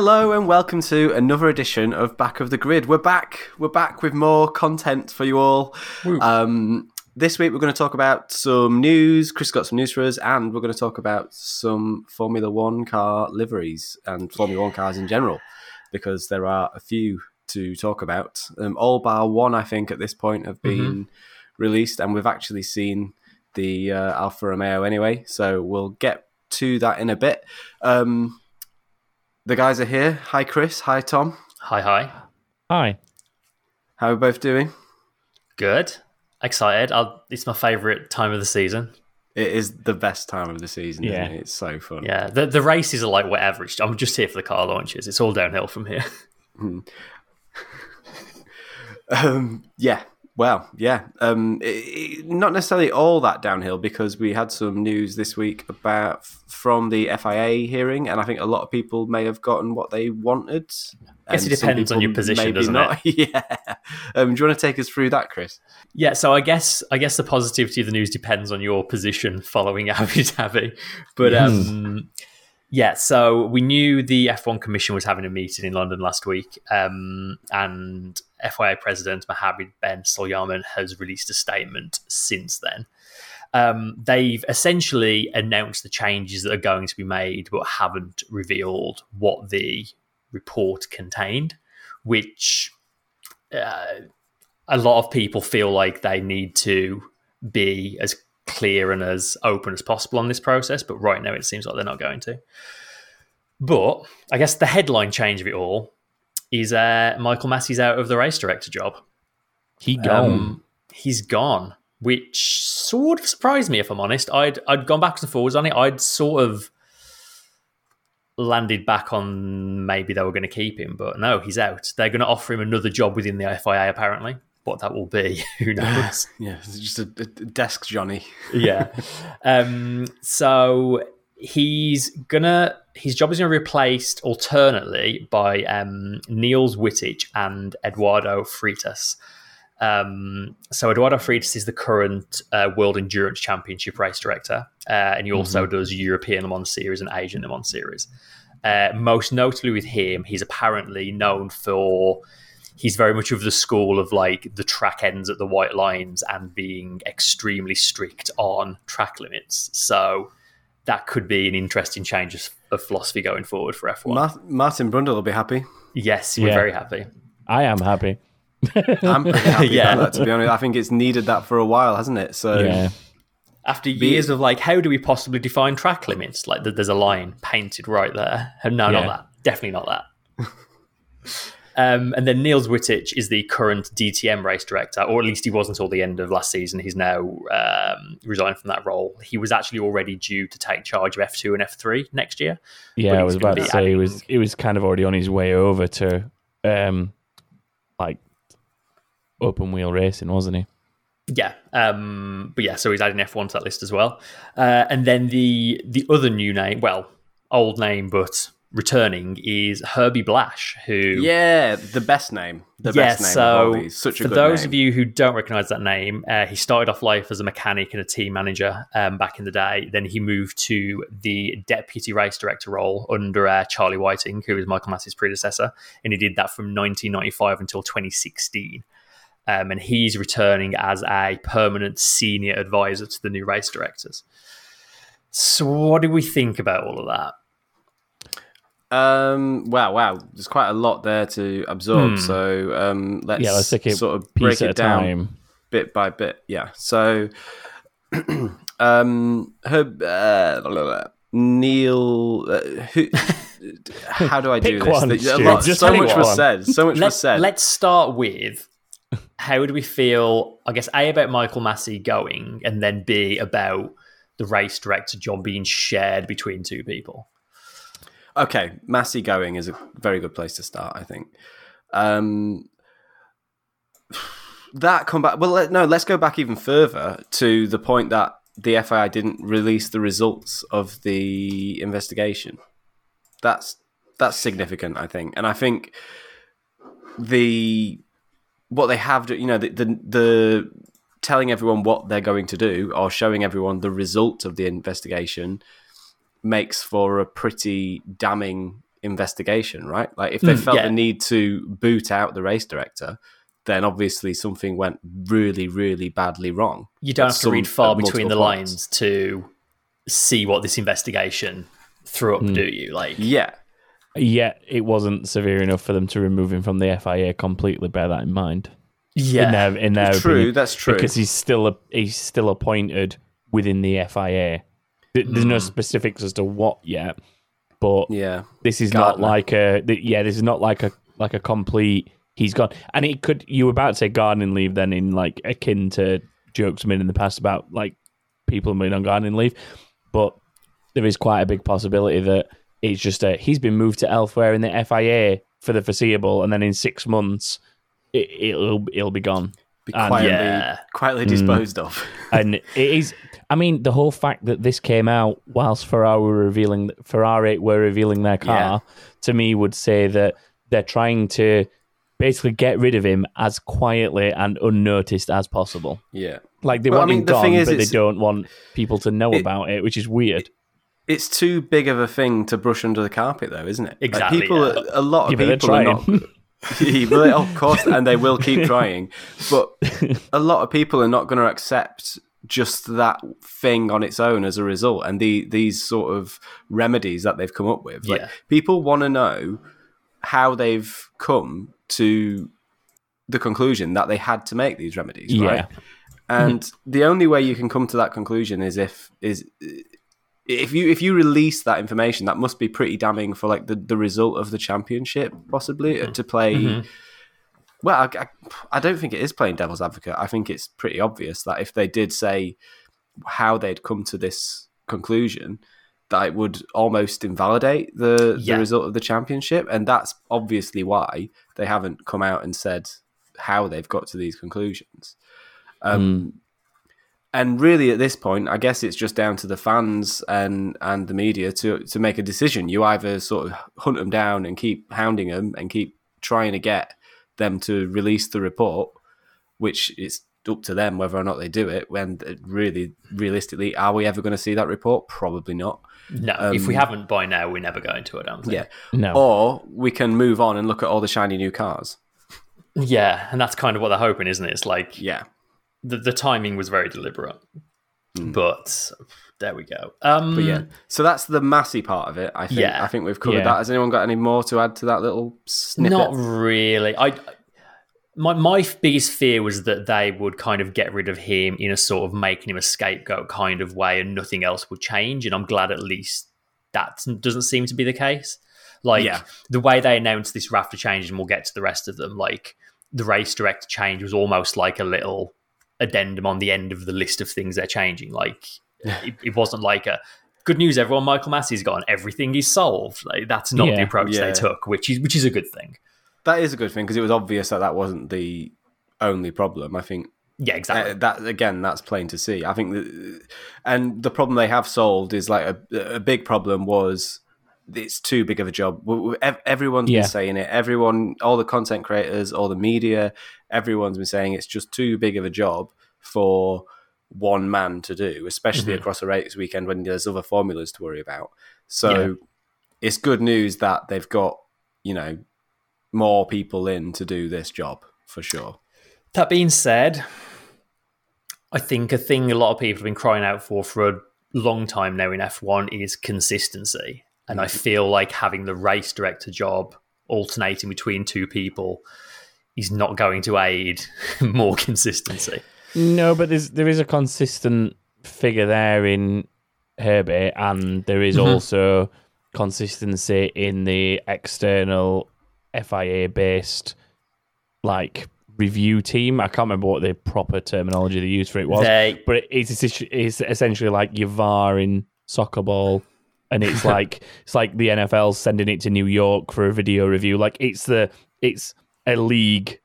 Hello and welcome to another edition of Back of the Grid. We're back. We're back with more content for you all. Um, this week we're going to talk about some news. Chris got some news for us, and we're going to talk about some Formula One car liveries and Formula One cars in general, because there are a few to talk about. Um, all bar one, I think, at this point have been released, and we've actually seen the uh, Alfa Romeo anyway. So we'll get to that in a bit. Um, the guys are here. Hi, Chris. Hi, Tom. Hi, hi. Hi. How are we both doing? Good. Excited. I'll, it's my favourite time of the season. It is the best time of the season. Yeah. Isn't it? It's so fun. Yeah, the the races are like whatever. It's- I'm just here for the car launches. It's all downhill from here. Um, yeah. Well, yeah. Um, it- it- not necessarily all that downhill because we had some news this week about from the FIA hearing, and I think a lot of people may have gotten what they wanted. I guess it depends on your position, maybe doesn't not. yeah. Um, do you want to take us through that, Chris? yeah, so I guess I guess the positivity of the news depends on your position following Abu Dhabi. But um, yeah, so we knew the F1 Commission was having a meeting in London last week, um, and FIA President Mohammed Ben Sulayem has released a statement since then. Um, they've essentially announced the changes that are going to be made, but haven't revealed what the report contained, which uh, a lot of people feel like they need to be as clear and as open as possible on this process, but right now it seems like they're not going to. But I guess the headline change of it all is uh, Michael Masi's out of the race director job. He gone. Um, he's gone, which sort of surprised me, if I'm honest. I'd I'd gone backwards and forwards on it. I'd sort of landed back on maybe they were going to keep him, but no, he's out. They're going to offer him another job within the FIA, apparently. What that will be, who knows? Yeah, it's just a, a desk Johnny. yeah. Um, so he's gonna his job is gonna be replaced alternately by um, Niels Wittich and Eduardo Freitas. Um, so Eduardo Freitas is the current uh, World Endurance Championship race director, uh, and he also does European Le Mans Series and Asian Le Mans Series. Uh, most notably with him, he's apparently known for he's very much of the school of like the track ends at the white lines and being extremely strict on track limits. So that could be an interesting change of, of philosophy going forward for F1. Ma- Martin Brundle will be happy. yes, we're Yeah. very happy. I am happy. I'm pretty happy Yeah. about that, to be honest. I think it's needed that for a while, hasn't it? So Yeah. After years of like, how do we possibly define track limits? Like, there's a line painted right there. And No, not that. Definitely not that. um, and then Niels Wittich is the current DTM race director, or at least he was until the end of last season. He's now um, resigned from that role. He was actually already due to take charge of F2 and F3 next year. Yeah, I was about to say he was adding- he was kind of already on his way over to um like open wheel racing, wasn't he? Yeah, um, but yeah, so he's adding F1 to that list as well. Uh, and then the the other new name, well, old name but returning, is Herbie Blash, who yeah, the best name. The yeah, best name so. Such for those name. of you who don't recognize that name, uh, he started off life as a mechanic and a team manager um, back in the day. Then he moved to the deputy race director role under uh, Charlie Whiting, who was Michael Masi's predecessor, and he did that from 1995 until 2016. Um, and he's returning as a permanent senior advisor to the new race directors. So, what do we think about all of that? Um, wow, wow. There's quite a lot there to absorb. Hmm. So um, let's, Yeah, let's take sort of break at it a down time. bit by bit. Yeah. So um, her, uh, blah, blah, blah. Neil, uh, who, how do I do Pick this? one, The- a lot- just so pick much was said. So much was let's, said. let's start with how do we feel, I guess, A, about Michael Masi going, and then B, about the race director John being shared between two people. Okay, Masi going is a very good place to start, I think. Um, that come back. Well, no, let's go back even further to the point that the FIA didn't release the results of the investigation. That's that's significant, I think, and I think the what they have, you know, the, the the telling everyone what they're going to do or showing everyone the result of the investigation makes for a pretty damning investigation, right? Like if they Mm, felt yeah. the need to boot out the race director, then obviously something went really, really badly wrong. You don't At have to read far between the points. lines to see what this investigation threw up, do you? Like, Yeah, Yet it wasn't severe enough for them to remove him from the FIA completely. Bear that in mind. yeah, In their, in their true. opinion. That's true. because he's still a, he's still appointed within the FIA. Th- There's no hmm. specifics as to what yet, but yeah, this is not like a th- yeah. This is not like a like a complete. He's gone, and it could. You were about to say gardening leave, then in like akin to jokes made in the past about like people being on gardening leave, but there is quite a big possibility that it's just a he's been moved to elsewhere in the FIA for the foreseeable, and then in six months it, it'll it'll be gone. Be And- quietly, Yeah. quietly mm. disposed of. and it is i mean the whole fact that this came out whilst ferrari were revealing ferrari were revealing their car to me would say that they're trying to basically get rid of him as quietly and unnoticed as possible Yeah, like they Well, I want mean, him the gone is, but they don't want people to know It- about it which is weird it's too big of a thing to brush under the carpet, though, isn't it? Like, Exactly, people, yeah. a lot of Yeah, people are not. trying. Well, they- of course, and they will keep trying. But a lot of people are not going to accept just that thing on its own as a result, and the these sort of remedies that they've come up with. Like, Yeah. people want to know how they've come to the conclusion that they had to make these remedies, Yeah. right? And the only way you can come to that conclusion is if is if you if you release that information, that must be pretty damning for like the, the result of the championship, possibly uh, to play. Well, I, I, I don't think it is playing devil's advocate. I think it's pretty obvious that if they did say how they'd come to this conclusion, that it would almost invalidate the, Yeah. the result of the championship, and that's obviously why they haven't come out and said how they've got to these conclusions. Um, and really, at this point, I guess it's just down to the fans and and the media to to make a decision. You either sort of hunt them down and keep hounding them and keep trying to get them to release the report, which is up to them whether or not they do it. When uh, really, realistically, are we ever going to see that report? Probably not. no. if we haven't by now, we're never going to. it I don't think. Yeah. no Or we can move on and look at all the shiny new cars. yeah, and that's kind of what they're hoping, isn't it? It's like Yeah. The, the timing was very deliberate, but there we go. Um. But yeah, so that's the Masi part of it. I think. Yeah. I think we've covered Yeah. that. Has anyone got any more to add to that little snippet? Not really. I my my biggest fear was that they would kind of get rid of him in a sort of making him a scapegoat kind of way, and nothing else would change. And I'm glad at least that doesn't seem to be the case. Like Yeah. the way they announced this rafter change, and we'll get to the rest of them. Like the race director change was almost like a little addendum on the end of the list of things they're changing. Like it, it wasn't like a good news, everyone. Michael Masi's gone. Everything is solved. Like that's not the approach Yeah. they took, which is which is a good thing. That is a good thing because it was obvious that that wasn't the only problem. I think Yeah, exactly. uh, that again, that's plain to see. I think, that, and the problem they have solved is like a, a big problem was it's too big of a job. W- w- ev- Everyone's Yeah. been saying it. Everyone, all the content creators, all the media, everyone's been saying it's just too big of a job for one man to do, especially Mhm. across a race weekend when there's other formulas to worry about. So it's good news that they've got you know more people in to do this job for sure. That being said, I think a thing a lot of people have been crying out for for a long time now in F1 is consistency. And I feel like having the race director job alternating between two people is not going to aid more consistency. No, but there's there is a consistent figure there in Herbert, and there is Mhm. also consistency in the external FIA based like review team. I can't remember what the proper terminology they used for it was, They, but it's it's essentially like your VAR in soccer ball. And it's like it's like the NFL sending it to New York for a video review. Like it's the it's a league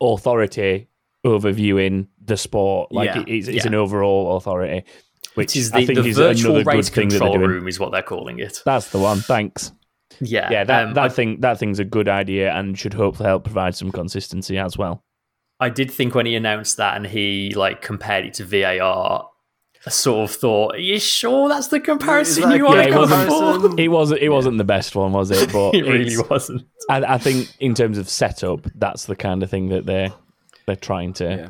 authority overviewing the sport. Like Yeah, it- it's, it's yeah. an overall authority, which which is I the, think the is virtual another race good thing that control room is what they're calling it. That's the one. Thanks. Yeah, Yeah, that um, that I, thing that thing's a good idea and should hopefully help provide some consistency as well. I did think when he announced that and he like compared it to VAR, sort of thought, Are you sure that's the comparison that you want good to go comparison? for? It wasn't. It wasn't the best one, was it? But It really wasn't. I, I think in terms of setup, that's the kind of thing that they're they're trying to. Yeah.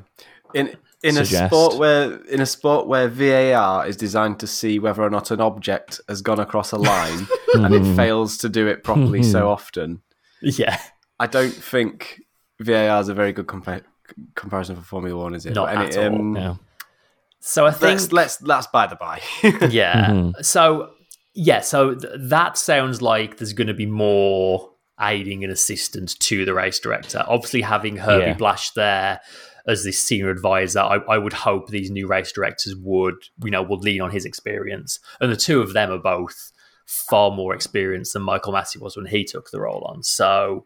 In in a sport where in a sport where VAR is designed to see whether or not an object has gone across a line and it fails to do it properly so often, Yeah. I don't think VAR is a very good compa- comparison for Formula One, is it? Not But at all, um, No. So I think let's let's that's by the by. Yeah. Mm-hmm. So yeah, so th- that sounds like there's going to be more aiding and assistance to the race director. Obviously, having Herbie Yeah. Blash there as this senior advisor, I, I would hope these new race directors would, you know, would lean on his experience. And the two of them are both far more experienced than Michael Masi was when he took the role on. So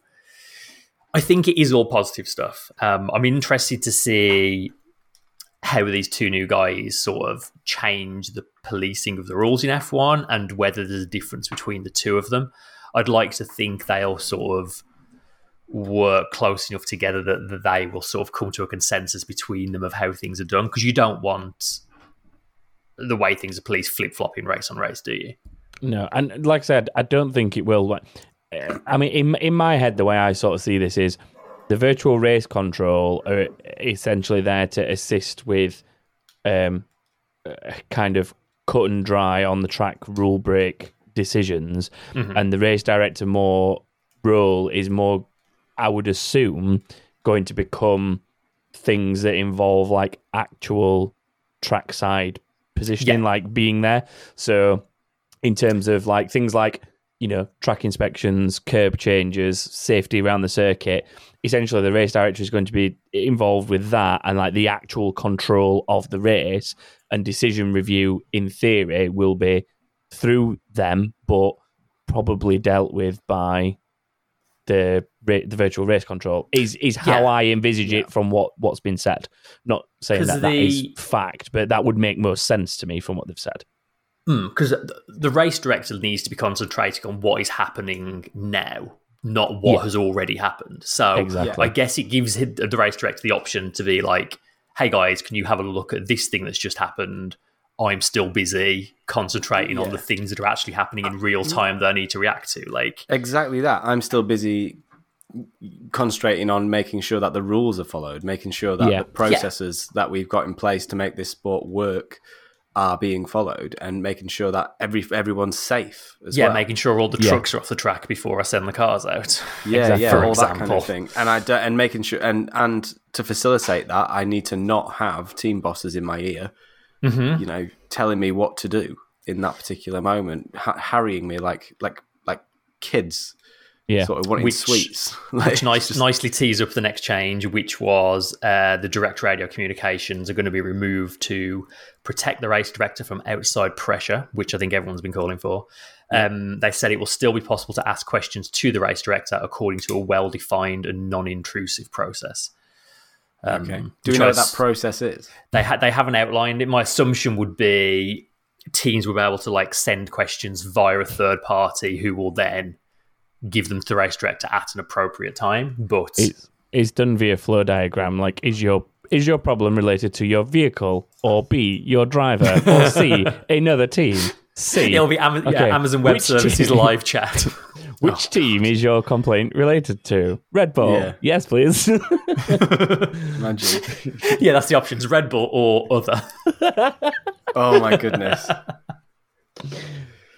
I think it is all positive stuff. Um, I'm interested to see how these two new guys sort of change the policing of the rules in F1 and whether there's a difference between the two of them. I'd like to think they'll sort of work close enough together that, that they will sort of come to a consensus between them of how things are done because you don't want the way things are policed flip flopping race on race, do you? No, and like I said, I don't think it will. Uh, I mean, in in my head, the way I sort of see this is the virtual race control are essentially there to assist with um, kind of cut and dry on the track rule break decisions, and the race director more role is more, I would assume, going to become things that involve like actual trackside positioning, Yeah. like being there. So in terms of like things like you know track inspections, curb changes, safety around the circuit. Essentially, the race director is going to be involved with that, and like the actual control of the race and decision review, in theory, will be through them, but probably dealt with by the the virtual race control. Is is how Yeah. I envisage it from what what's been said. Not saying that that is fact, but that would make most sense to me from what they've said. Hmm, because the race director needs to be concentrating on what is happening now, not what Yeah. has already happened. So Exactly. I guess it gives the race director the option to be like, "Hey guys, can you have a look at this thing that's just happened? I'm still busy concentrating on the things that are actually happening in uh, real mm. time that I need to react to." Like, exactly that. I'm still busy concentrating on making sure that the rules are followed, making sure that Yeah. the processes that we've got in place to make this sport work are being followed, and making sure that every everyone's safe as yeah, well. making sure all the Yeah. trucks are off the track before I send the cars out. yeah, Exactly. yeah, For all that kind of thing. And I do, and making sure and and to facilitate that, I need to not have team bosses in my ear, Mhm. you know, telling me what to do in that particular moment, ha- harrying me like like like kids, Yeah. sort of wanting Which- sweets. like, which nice, just- nicely tees up the next change, which was uh, the direct radio communications are going to be removed to protect the race director from outside pressure, which I think everyone's been calling for. Um, they said it will still be possible to ask questions to the race director according to a well-defined and non-intrusive process. Um, Okay. Do we know what that process is? they ha- they haven't outlined it. My assumption would be teams will be able to like send questions via a third party who will then give them to the race director at an appropriate time. But it's it's done via flow diagram. Like, is your is your problem related to your vehicle, or B, your driver, or C, another team? C, it'll be Ama- yeah, Amazon Web Which Services team- live chat. Which oh. team is your complaint related to? Red Bull. Yeah. Yes, please. Imagine. yeah, that's the options: Red Bull or other. oh my goodness.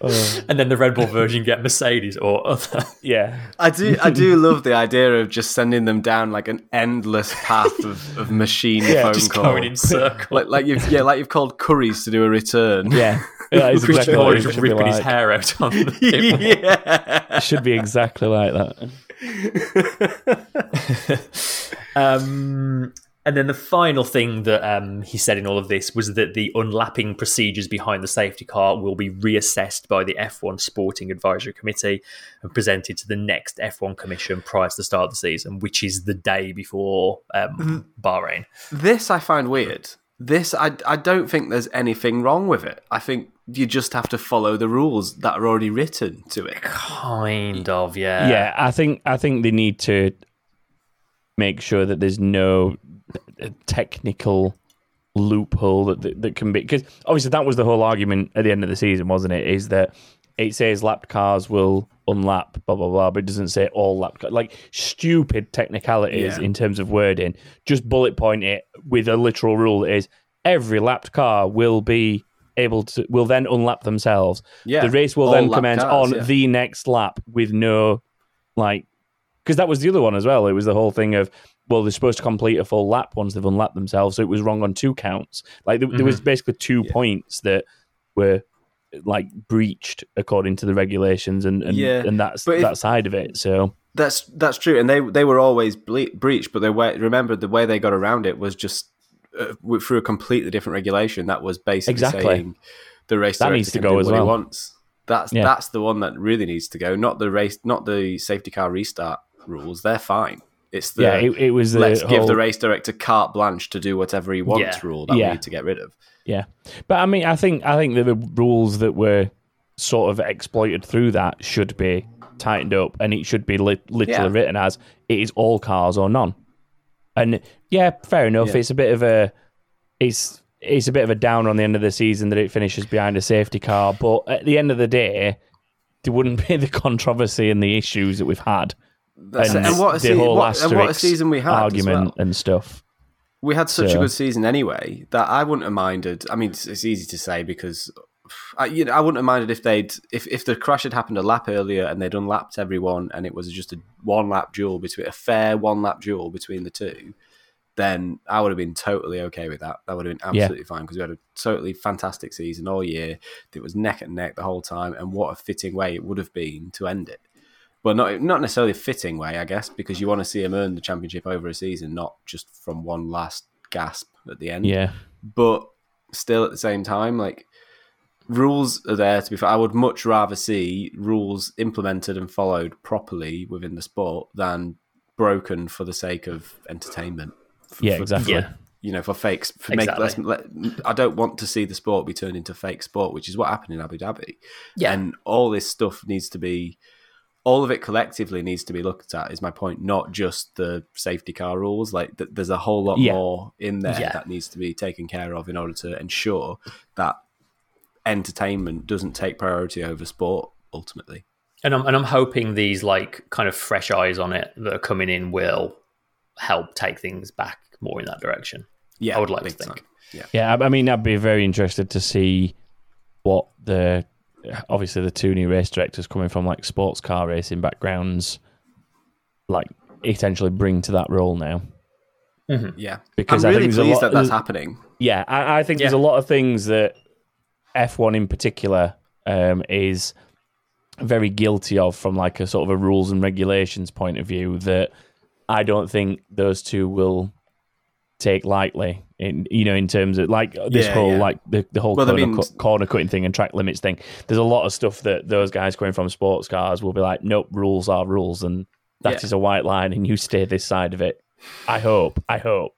And then the Red Bull version get Mercedes or other. yeah. I do I do love the idea of just sending them down like an endless path of, of machine phone Just call. going in circles. Like like you've yeah, like you've called Curry's to do a return. Yeah. Yeah, it's Chris exactly what Jordan it just should be ripping his hair out on the pit yeah. It should be exactly like that. Um, and then the final thing that um, he said in all of this was that the unlapping procedures behind the safety car will be reassessed by the F1 Sporting Advisory Committee and presented to the next F1 Commission prior to the start of the season, which is the day before um, Bahrain. This I find weird. This I I don't think there's anything wrong with it. I think you just have to follow the rules that are already written to it. Kind of, yeah. yeah, I think I think they need to make sure that there's no technical loophole that, that, that can be because obviously that was the whole argument at the end of the season, wasn't it? Is that it says lapped cars will unlap, blah blah blah, but it doesn't say all lapped cars. Like stupid technicalities Yeah. in terms of wording. Just bullet point it with a literal rule that is every lapped car will be able to will then unlap themselves. Yeah, the race will all then commence cars, on yeah. the next lap with no like because that was the other one as well. It was the whole thing of well, they're supposed to complete a full lap once they've unlapped themselves, so it was wrong on two counts. Like there, there was basically two Yeah. points that were like breached according to the regulations and and, Yeah, and that's if- that side of it. So That's that's true, and they they were always ble- breached. But they were remember the way they got around it was just uh, through a completely different regulation that was basically Exactly. saying the race That needs to can go as he well. wants. That's Yeah. that's the one that really needs to go. Not the race, not the safety car restart rules. They're fine. It's the yeah, it, it was let's give the race director carte blanche to do whatever he wants Yeah. rule that Yeah. we need to get rid of. Yeah, but I mean, I think I think that the rules that were sort of exploited through that should be tightened up, and it should be li- literally Yeah. written as it is all cars or none. And yeah, fair enough. It's a bit of a it's it's a bit of a down on the end of the season that it finishes behind a safety car, but at the end of the day, there wouldn't be the controversy and the issues that we've had. That's and, it. and what a, the se- whole what, and what a season we had as argument well. and stuff. We had such a good season anyway that I wouldn't have minded. I mean, it's, it's easy to say because I, you know, I wouldn't have minded if they'd if, if the crash had happened a lap earlier and they'd unlapped everyone and it was just a one lap duel between a fair one lap duel between the two. Then I would have been totally okay with that. That would have been Yeah. absolutely fine because we had a totally fantastic season all year. It was neck and neck the whole time, and what a fitting way it would have been to end it. Well, not not necessarily a fitting way, I guess, because you want to see him earn the championship over a season, not just from one last gasp at the end. Yeah, But still, at the same time, like rules are there to be. I would much rather see rules implemented and followed properly within the sport than broken for the sake of entertainment. For- Yeah, for- exactly. Yeah. You know, for fakes. For Exactly. make, let's, let, I don't want to see the sport be turned into fake sport, which is what happened in Abu Dhabi. Yeah. And all this stuff needs to be, all of it collectively needs to be looked at. Is my point? Not just the safety car rules. Like th- there's a whole lot Yeah. more in there Yeah. that needs to be taken care of in order to ensure that entertainment doesn't take priority over sport ultimately. And I'm and I'm hoping these like kind of fresh eyes on it that are coming in will help take things back more in that direction. Yeah, I would like to think. time. Yeah, Yeah, I I mean, I'd be very interested to see what the obviously the two new race directors coming from like sports car racing backgrounds, like essentially bring to that role now. yeah. Because I'm I really think there's a pleased lot- that that's happening. Yeah, I, I think there's a lot of things that F1 in particular um, is very guilty of from like a sort of a rules and regulations point of view that I don't think those two will take lightly in you know in terms of like this Yeah, whole yeah. like the, the whole Well, I corner, mean- cut- corner cutting thing and track limits thing there's a lot of stuff that those guys coming from sports cars will be like nope rules are rules and that is Yeah. a white line and you stay this side of it I hope I hope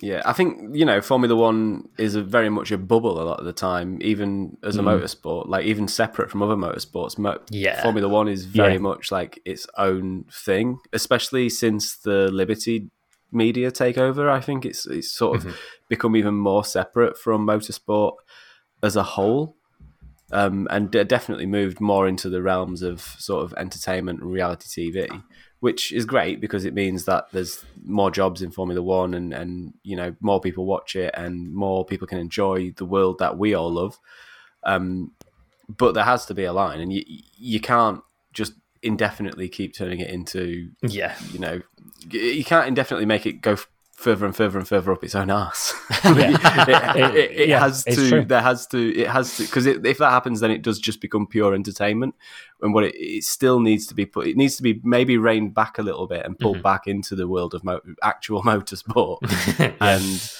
Yeah, I think you know Formula One is a very much a bubble a lot of the time, even as a Hmm. motorsport, like even separate from other motorsports. Mo- Yeah. Formula One is very much like its own thing, especially since the Liberty media takeover. I think it's it's sort of become even more separate from motorsport as a whole, um, and de- definitely moved more into the realms of sort of entertainment and reality TV which is great because it means that there's more jobs in Formula One and, and you know more people watch it and more people can enjoy the world that we all love. Um, but there has to be a line, and you you can't just indefinitely keep turning it into Yeah. you know you can't indefinitely make it go further and further and further up its own ass. Yeah. it, it, it Yeah, has to. true. There has to. It has to because if that happens, then it does just become pure entertainment. And what it, it still needs to be put, it needs to be maybe reined back a little bit and pulled mm-hmm. back into the world of mo- actual motorsport. and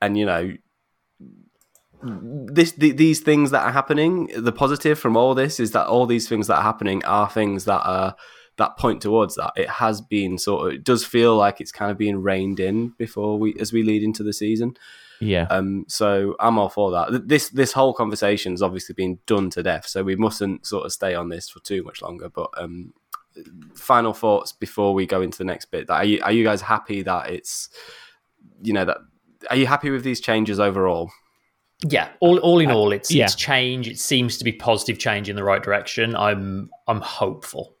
and you know this the, these things that are happening the positive from all this is that all these things that are happening are things that are that point towards that it has been sort of it does feel like it's kind of being reined in before we as we lead into the season yeah um so i'm all for that this this whole conversation has obviously been done to death so we mustn't sort of stay on this for too much longer but um final thoughts before we go into the next bit are you, are you guys happy that it's you know that are you happy with these changes overall? Yeah, all all in all, it's yeah. it's change. It seems to be positive change in the right direction. I'm I'm hopeful.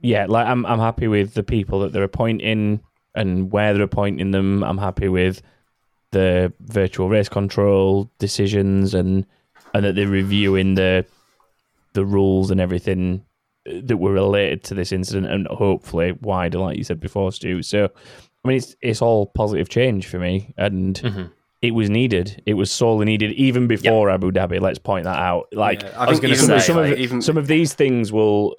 Yeah, like I'm I'm happy with the people that they're appointing and where they're appointing them. I'm happy with the virtual race control decisions and and that they're reviewing the the rules and everything that were related to this incident and hopefully wider, like you said before, Stu. So I mean it's it's all positive change for me and Mhm. it was needed. It was sorely needed even before Abu Dhabi. Let's point that out. Like Yeah, I was gonna say, some, like, of, even some of these things will.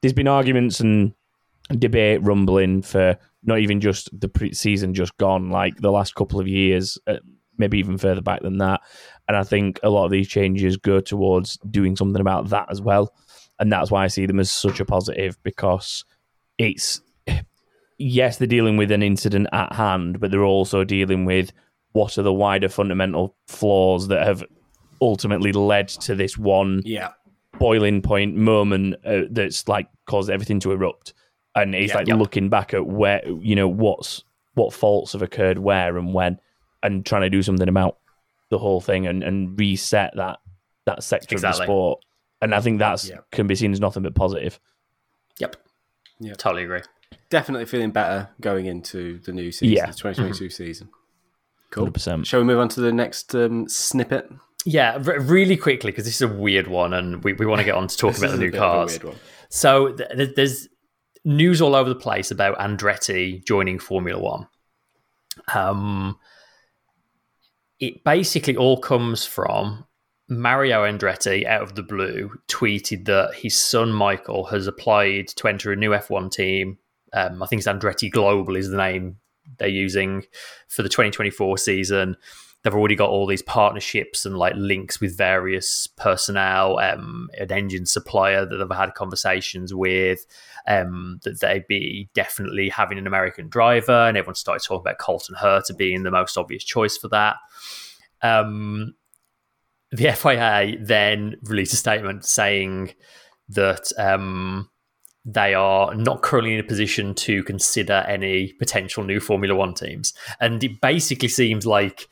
There's been arguments and debate rumbling for not even just the pre- season just gone, like the last couple of years, uh, maybe even further back than that. And I think a lot of these changes go towards doing something about that as well. And that's why I see them as such a positive because it's yes, they're dealing with an incident at hand, but they're also dealing with what are the wider fundamental flaws that have ultimately led to this one yeah, boiling point moment uh, that's like caused everything to erupt and he's Yeah. like Yep. looking back at where you know what's what faults have occurred where and when and trying to do something about the whole thing and, and reset that that sector of the sport and i think that's Yeah. can be seen as nothing but positive Yep. Yeah. Totally agree. definitely feeling better going into the new season, Yeah. the 2022 season. Cool. 100% Shall we move on to the next um, snippet? Yeah, r- really quickly because this is a weird one, and we, we want to get on to talk about the new cars. So th- th- there's news all over the place about Andretti joining Formula One. Um, it basically all comes from Mario Andretti out of the blue tweeted that his son Michael has applied to enter a new F1 team. Um, I think it's Andretti Global is the name they're using for the 2024 season. They've already got all these partnerships and like links with various personnel, um, an engine supplier that they've had conversations with, um, that they'd be definitely having an American driver, and everyone started talking about Colton Herta being the most obvious choice for that. Um, the FIA then released a statement saying that um, they are not currently in a position to consider any potential new Formula One teams. And it basically seems like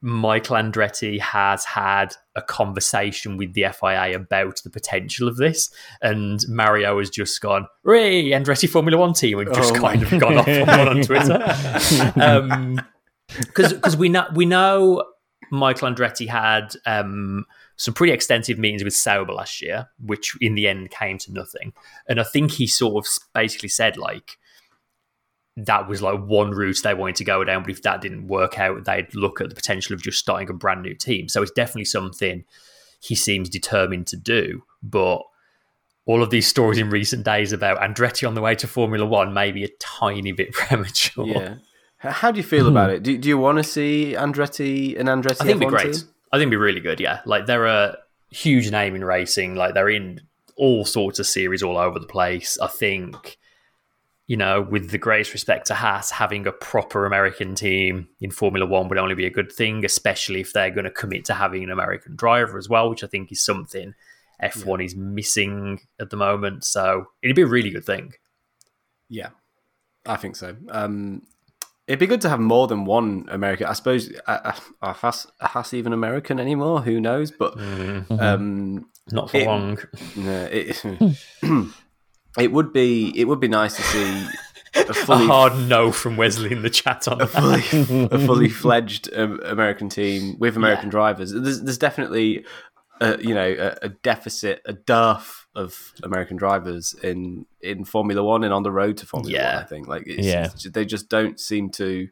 Michael Andretti has had a conversation with the FIA about the potential of this, and Mario has just gone, "Ray, Andretti Formula One team," and just Oh kind of gone off on one on Twitter. um, because we know we know Michael Andretti had um, some pretty extensive meetings with Sauber last year, which in the end came to nothing. And I think he sort of basically said like that was like one route they wanted to go down, but if that didn't work out, they'd look at the potential of just starting a brand new team. So it's definitely something he seems determined to do, but. All of these stories in recent days about Andretti on the way to Formula One may be a tiny bit premature. Yeah. How do you feel about it? Do, do you want to see Andretti and Andretti? I think it'd be great. team? I think it'd be really good. Yeah, like they're a huge name in racing. Like they're in all sorts of series all over the place. I think, you know, with the greatest respect to Haas, having a proper American team in Formula One would only be a good thing, especially if they're going to commit to having an American driver as well, which I think is something F1 is missing at the moment. So it'd be a really good thing. Yeah, I think so. Um, it'd be good to have more than one American. I suppose uh, uh, are Haas, Haas even American anymore? Who knows? But um, Not for It- long. no, it, it would be it would be nice to see a A hard no from Wesley in the chat on a fully, a fully fledged um, American team with American drivers. There's, there's definitely, uh, you know, a, a deficit, a dearth of American drivers in in Formula One and on the road to Formula Yeah. One. I think like it's, Yeah. they just don't seem to.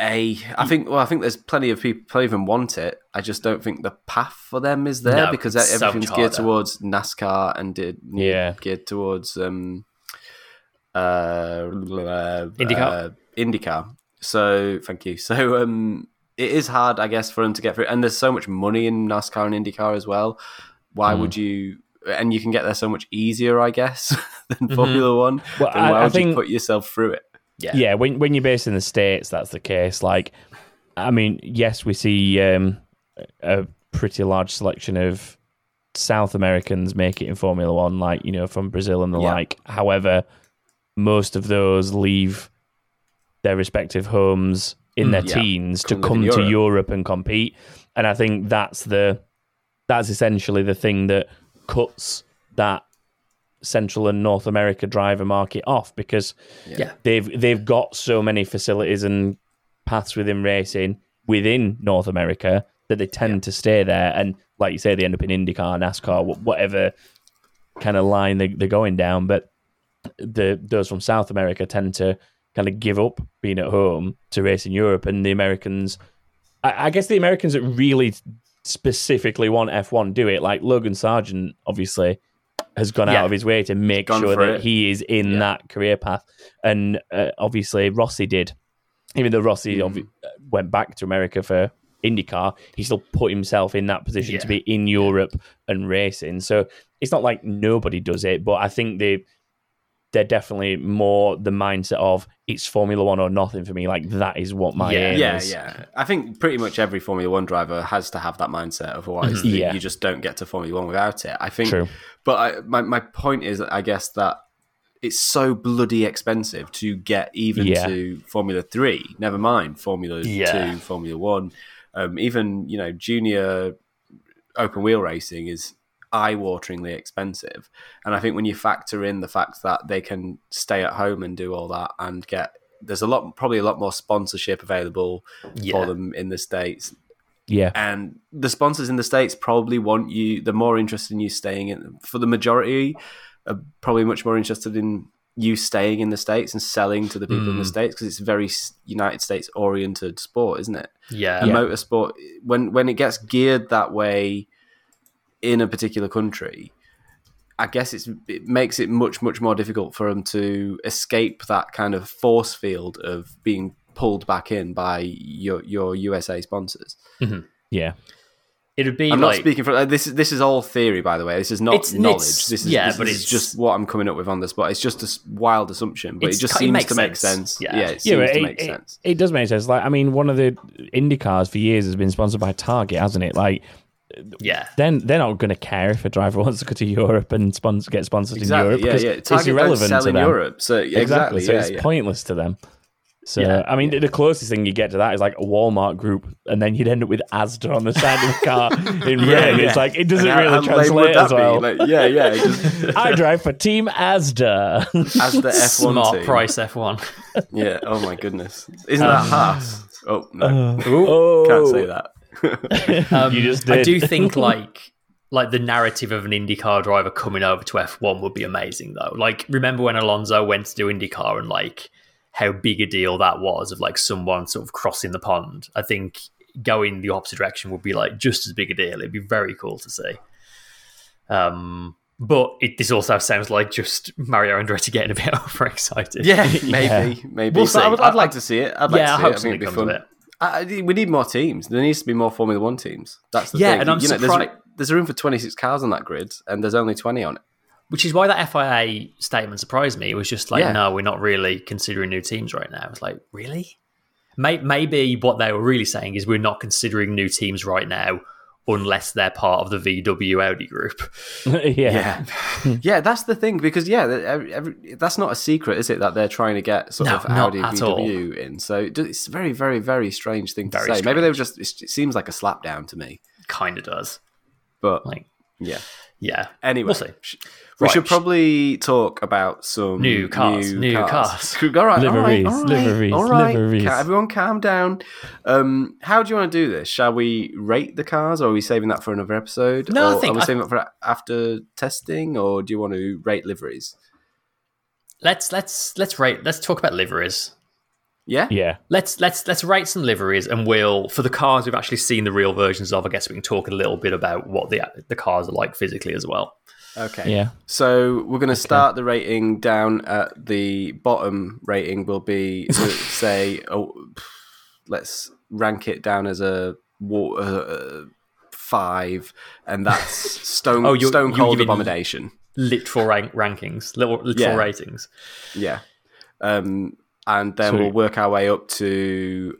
A, I think. Well, I think there's plenty of people, plenty of them want it. I just don't think the path for them is there No, because it's so everything's geared towards NASCAR and did Yeah. geared towards um uh IndyCar? uh, IndyCar. So thank you. So um it is hard, I guess, for them to get through, and there's so much money in NASCAR and IndyCar as well. Why Mm. would you? And you can get there so much easier, I guess, than Formula One. Mm-hmm. Well, Then why I would you think- put yourself through it? Yeah. yeah when when you're based in the states that's the case like i mean yes we see um, a pretty large selection of south americans make it in formula one like you know from brazil and the Yeah. like however most of those leave their respective homes in their yeah. teens to Come live come to Europe. Europe and compete. And I think that's the that's essentially the thing that cuts that Central and North America driver market off because Yeah. they've they've got so many facilities and paths within racing within North America that they tend to stay there. And like you say, they end up in IndyCar, NASCAR, whatever kind of line they, they're going down. But the those from South America tend to kind of give up being at home to race in Europe, and the Americans, I, I guess the Americans that really specifically want F1 do it. Like Logan Sargent, obviously, has gone Yeah. out of his way to make Gone sure that it. he is in Yeah. that career path, and uh, obviously Rossi did. Even though Rossi Mm. obvi- uh, went back to America for IndyCar, he still put himself in that position to be in Europe and racing. So it's not like nobody does it, but I think they they're definitely more the mindset of it's Formula One or nothing for me. Like that is what my Yeah. Yeah, is. yeah. I think pretty much every Formula One driver has to have that mindset. Otherwise, Mhm. Yeah. you just don't get to Formula One without it. I think. True. But I, my my point is, I guess that it's so bloody expensive to get even Yeah. to Formula Three. Never mind Formula Yeah. Two, Formula One. Um, even you know junior open wheel racing is eye-wateringly expensive and i think when you factor in the fact that they can stay at home and do all that and get there's a lot probably a lot more sponsorship available Yeah. for them in the states Yeah. and the sponsors in the states probably want you they're more interested in you staying in for the majority are probably much more interested in you staying in the states and selling to the people in the Mm. states because it's very united states oriented sport isn't it Yeah. and Yeah. motorsport when when it gets geared that way in a particular country i guess it's it makes it much much more difficult for them to escape that kind of force field of being pulled back in by your your usa sponsors mm-hmm. Yeah. It'd be i'm like not speaking for this is this is all theory by the way this is not It's- knowledge it's- this is yeah, this but is it's- just what i'm coming up with on the spot it's just a wild assumption but it just it seems to make sense. Yeah. yeah, it seems but to make it- sense It, does make sense. Like, I mean, one of the Indy cars for years has been sponsored by Target, hasn't it? Like, yeah. then they're not going to care if a driver wants to go to Europe and sponsor, get sponsored in Europe. yeah, because yeah. It's Target don't irrelevant sell to in them. Europe, so yeah, exactly. So yeah, it's yeah. pointless to them. So Yeah. I mean, the closest thing you get to that is like a Walmart group, and then you'd end up with Asda on the side of the car in Yeah, red. yeah. It's like it doesn't And really how translate as well. Like, yeah, yeah. Just, I drive for Team Asda. as the F1 Smart team. price F1. Yeah. Oh my goodness. Isn't uh, that Haas? Oh no, oh, can't say oh. that. Um, You just I do think like like the narrative of an IndyCar driver coming over to F1 would be amazing though. Like remember when Alonso went to do IndyCar and like how big a deal that was of like someone sort of crossing the pond. I think going the opposite direction would be like just as big a deal. It'd be very cool to see. Um but it, this also sounds like just Mario Andretti getting a bit overexcited. Yeah, maybe, maybe. We'll see. I would, I'd I- like to see it. I'd like yeah, to I see hope it. I think something it'd be comes fun. of it. I, we need more teams. There needs to be more Formula One teams. That's the Yeah, thing. and I'm you know, there's, surprised- there's room for 26 cars on that grid, and there's only 20 on it. Which is why that FIA statement surprised me. It was just like, Yeah. no, we're not really considering new teams right now. It's like, really? Maybe what they were really saying is we're not considering new teams right now unless they're part of the VW Audi group. yeah. Yeah, yeah, that's the thing because yeah, every, every, that's not a secret, is it? That they're trying to get sort No, of Audi at VW in. So it's a very, very, very strange thing to Very say. Maybe they were just. It seems like a slap down to me, kind of does. but Like, yeah. Yeah. Anyway, We'll see. we Right. should probably talk about some New cars, new All right, all right, Liveries, all right, liveries, all right. liveries. Everyone, calm down. Um, how do you want to do this? Shall we rate the cars, or are we saving that for another episode? No, I think are we I- saving that for after testing, or do you want to rate liveries? Let's let's let's rate. Let's talk about liveries. Yeah, Yeah. Let's let's let's rate some liveries, and we'll for the cars we've actually seen the real versions of. I guess we can talk a little bit about what the the cars are like physically as well. Okay. Yeah. So we're going to start the rating down at the bottom rating will be so say oh, let's rank it down as a wa- uh, five, and that's Stone Oh, you're- Stone Cold Abomination. Literal rank, rankings, little literal Yeah. ratings. Yeah. Um, and then Sweet. we'll work our way up to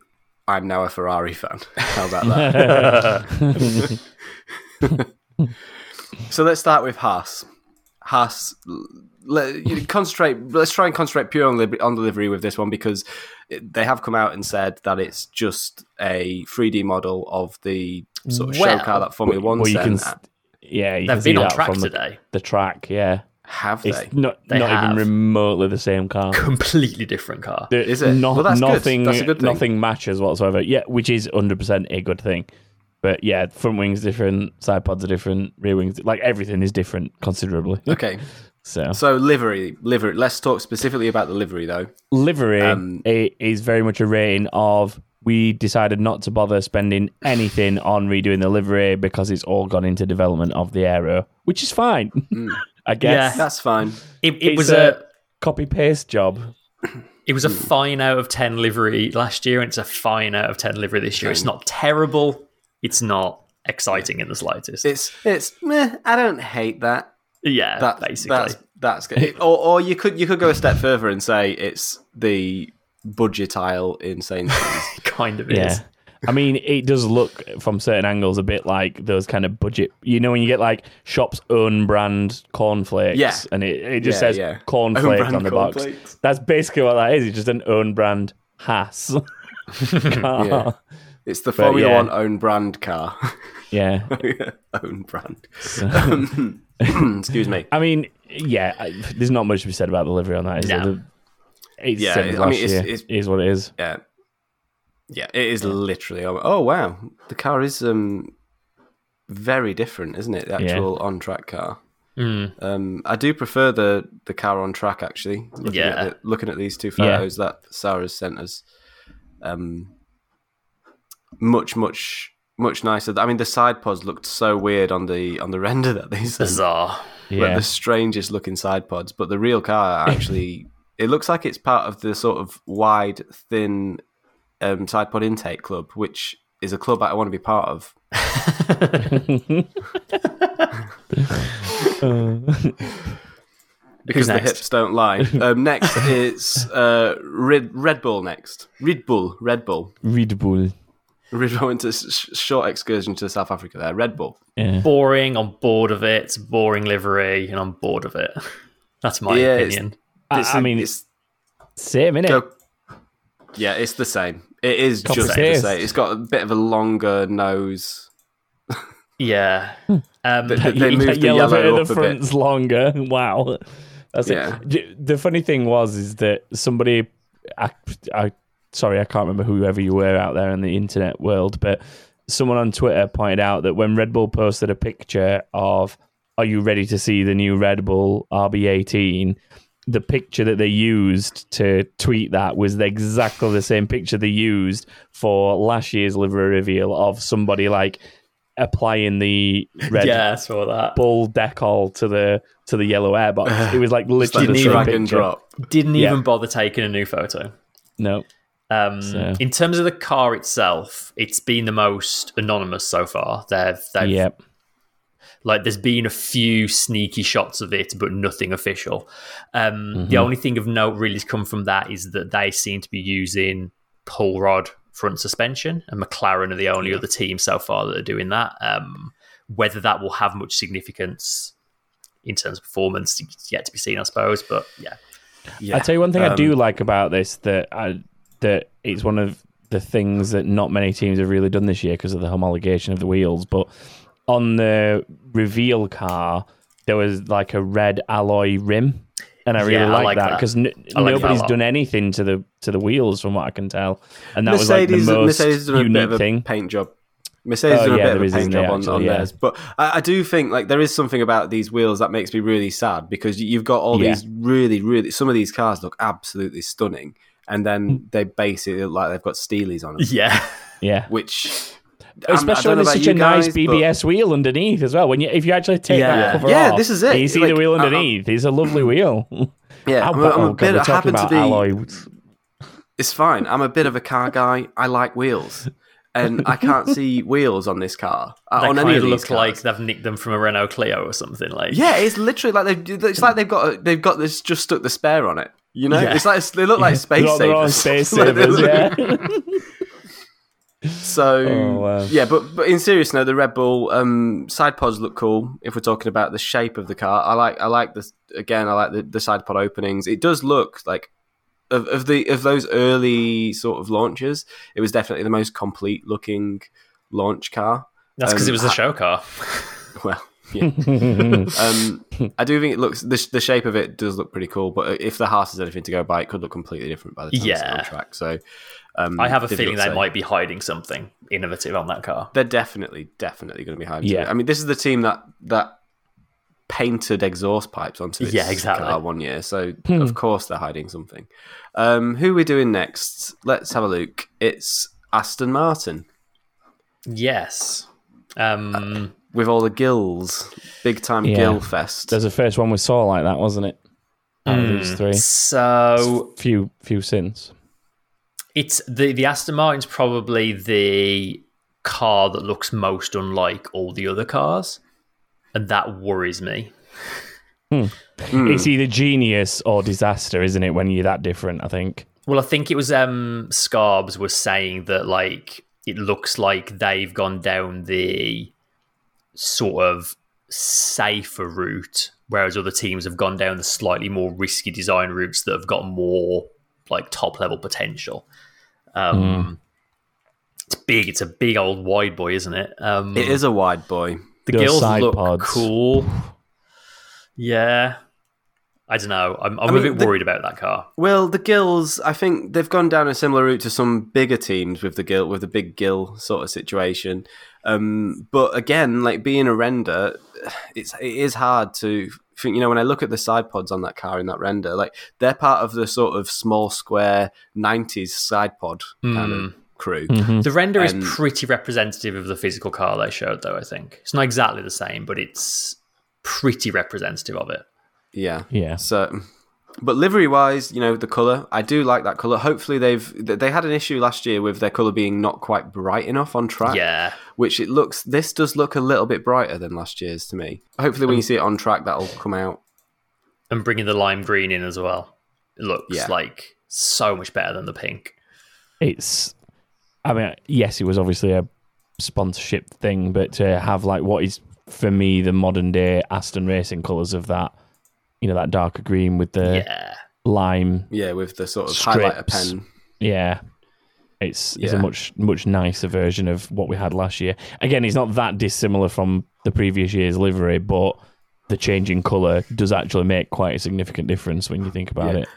I'm now a Ferrari fan. How about that? so let's start with Haas. Haas, let, you know, concentrate. Let's try and concentrate pure on, li- on delivery with this one because it, they have come out and said that it's just a 3D model of the sort of Well, show car that Formula One Well, you can, sent. yeah, you They've can see been on that track from the, today. the track. Yeah, Have it's they? not They not have. even remotely the same car. Completely different car. There- Is it? no- Well, that's good. nothing. That's a good thing. Nothing matches whatsoever. Yeah, which is hundred percent a good thing. But yeah, front wings different, side pods are different, rear wings like everything is different considerably. Okay, So so livery, livery. Let's talk specifically about the livery, though. livery Um, i- is very much a rating of we decided not to bother spending anything on redoing the livery because it's all gone into development of the aero, which is fine. I guess Yeah. That's fine. It, it was a- a copy paste job. it was a fine out of ten livery last year, and it's a fine out of ten livery this year. It's not terrible. It's not exciting in the slightest. It's it's. Meh, I don't hate that. yeah, That basically. that's that's good. Or or you could you could go a step further and say it's the budget aisle in Sainsbury's. kind of Yeah. is. I mean, it does look from certain angles a bit like those kind of budget. You know, when you get like shop's own brand cornflakes, Yeah. and it, it just Yeah, says yeah. Cornflakes on the box. cornflakes. That's basically what that is. It's just an own brand Haas car. Yeah. It's the Formula yeah. One own brand car. yeah. own brand. Um, Excuse me. I mean, yeah, I, there's not much to be said about the livery on that. Is No. there? It's Yeah, I mean, it's- year. it's- It is what it is. Yeah. Yeah, it is literally. Oh wow, the car is um very different, isn't it? The Yeah. actual on track car. Mm. Um, I do prefer the the car on track actually. Looking Yeah. at the, looking at these two Yeah. photos that Sarah's sent us, um, much much much nicer. I mean, the side pods looked so weird on the on the render that these. Bizarre. like Yeah. the strangest looking side pods. But the real car actually, it looks like it's part of the sort of wide, thin um, side pod intake club, which is a club I want to be part of. Because the hips don't lie. Um, next is uh, Red Red Bull. Next, Red Bull. Red Bull. Red Bull. Red Bull into sh- short excursion to South Africa. There, Red Bull. Yeah. Boring. I'm bored of it. It's boring livery, and I'm bored of it. That's my Yeah, it's- opinion. I, I mean, it's same innit? Go- Yeah, it's the same. It is Copy just the paste. same. It's got a bit of a longer nose. Yeah. Um, They- they ye- moved that the yellow bit yellow at up the a bit. longer. Wow. That's Yeah. it. The funny thing was is that somebody, I, I, sorry, I can't remember whoever you were out there in the internet world, but someone on Twitter pointed out that when Red Bull posted a picture of, "Are you ready to see the new Red Bull RB18?" The picture that they used to tweet that was exactly the same picture they used for last year's livery reveal of somebody like applying the red yeah, I saw that. bull decal to the to the yellow airbox. It was like It's like literally the the same drag picture. drop. Didn't Yeah. even bother taking a new photo. No, Um, So- In terms of the car itself, it's been the most anonymous so far. They've, they've yep, like there's been a few sneaky shots of it, but nothing official. Um, Mm-hmm. The only thing of note really has come from that is that they seem to be using pull rod front suspension, and McLaren are the only other team so far that are doing that. Um, whether that will have much significance in terms of performance, yet to be seen, I suppose. But yeah, Yeah. I tell you one thing I Um, do like about this that I, that it's one of the things that not many teams have really done this year because of the homologation of the wheels. But on the reveal car, there was like a red alloy rim. And I really Yeah, I like, like that that. because n- I like nobody's done anything to the to the wheels, from what I can tell, and that Mercedes, was like the most Mercedes done a bit unique of a thing. paint job. Mercedes Oh, done a yeah, bit of a paint job there, on, actually, on yeah. theirs, but I, I do think like there is something about these wheels that makes me really sad because you've got all Yeah. these really, really. Some of these cars look absolutely stunning, and Hmm. then they basically look like they've got Steelies on them, yeah, Yeah, which. I'm- I especially when know there's such a you nice guys, but- BBS wheel underneath as well. When you if you actually take Yeah. that cover Yeah, off, this is it. and you see Like, the wheel underneath. it's a lovely wheel. Yeah, I'm, ba- a- I'm a bit. we're I happen to be. alloys. It's fine. I'm a bit of a car guy. I like wheels, and I can't see wheels on this car. Uh, they on kind any of of look these like they've nicked them from a Renault Clio or something. Like Yeah, it's literally like they've. It's like they've got. A, they've got this. Just stuck the spare on it. You know, Yeah. it's like they look like space They're on- they're on savers. space Like, savers, look- yeah. So Oh, wow. yeah, but but in serious note, the Red Bull um, side pods look cool. If we're talking about the shape of the car, I like I like this again. I like the, the side pod openings. It does look like of, of the of those early sort of launches, it was definitely the most complete looking launch car. That's because Um, it was the show car. Well, yeah. um, I do think it looks the, the shape of it does look pretty cool. But if the Haas is anything to go by, it could look completely different by the time it's on track. So um, I have a feeling they say. might be hiding something innovative on that car. They're definitely, definitely going to be hiding. Yeah. Yeah. I mean, this is the team that that painted exhaust pipes onto this Yeah, exactly. car one year. So of course they're hiding something. Um, who are we doing next? Let's have a look. It's Aston Martin Yes. Um, with all the gills, big time Yeah. gill fest. There's the first one we saw like that, wasn't it? Out of these three, so few few since. It's the the Aston Martin's probably the car that looks most unlike all the other cars, and that worries me. Hmm. It's either genius or disaster, isn't it? When you're that different, I think. Well, I think it was um Scarbs was saying that like it looks like they've gone down the sort of safer route, whereas other teams have gone down the slightly more risky design routes that have got more like top level potential. Um, It's big. It's a big old wide boy, isn't it? Um, it is a wide boy. The Those gills look pods. cool. Yeah. I don't know. I'm, I'm a mean, bit the- worried about that car. Well, the gills, I think they've gone down a similar route to some bigger teams with the gill, with the big gill sort of situation. Um, but again, like being a render, it's it is hard to think. You know, when I look at the side pods on that car in that render, like they're part of the sort of small square '90s side pod kind of hmm. crew. Mm-hmm. The render And- is pretty representative of the physical car they showed, though. I think it's not exactly the same, but it's pretty representative of it. Yeah, Yeah. So, but livery wise, you know, the color, I do like that color. Hopefully, they've they had an issue last year with their color being not quite bright enough on track. Yeah, which it looks this does look a little bit brighter than last year's to me. Hopefully, when you see it on track, that'll come out. and bringing the lime green in as well. It looks Yeah. like so much better than the pink. It's, I mean, yes, it was obviously a sponsorship thing, but to have like what is for me the modern day Aston Racing colours of that, you know, that darker green with the yeah, lime, Yeah, with the sort of Strips. highlighter pen. yeah. It's, it's a much much nicer version of what we had last year. Again, it's not that dissimilar from the previous year's livery, but the change in colour does actually make quite a significant difference when you think about Yeah. it.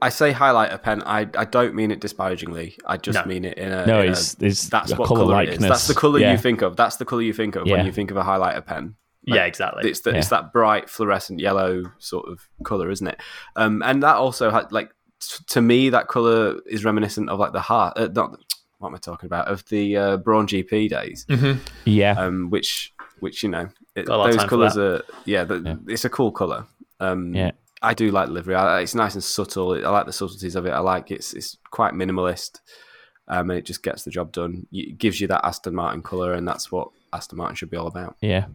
I say highlighter pen. I, I don't mean it disparagingly. I just No. mean it in a. No, in a- it's it's that's a what colour color it is. likeness. That's the color yeah. you think of. That's the color you think of Yeah. when you think of a highlighter pen. Yeah, exactly. It's the, it's that bright fluorescent yellow sort of color, isn't it? Um, and that also had like t- to me that color is reminiscent of like the heart. Uh, not what am I talking about? Of the uh, Brawn GP days. Yeah, um, which which you know it, Got a lot of those colors are yeah, the, it's a cool color. Um, Yeah. I do like the livery. I, it's nice and subtle. I like the subtleties of it. I like it's it's quite minimalist, um, and it just gets the job done. It gives you that Aston Martin color, and that's what Aston Martin should be all about. Yeah,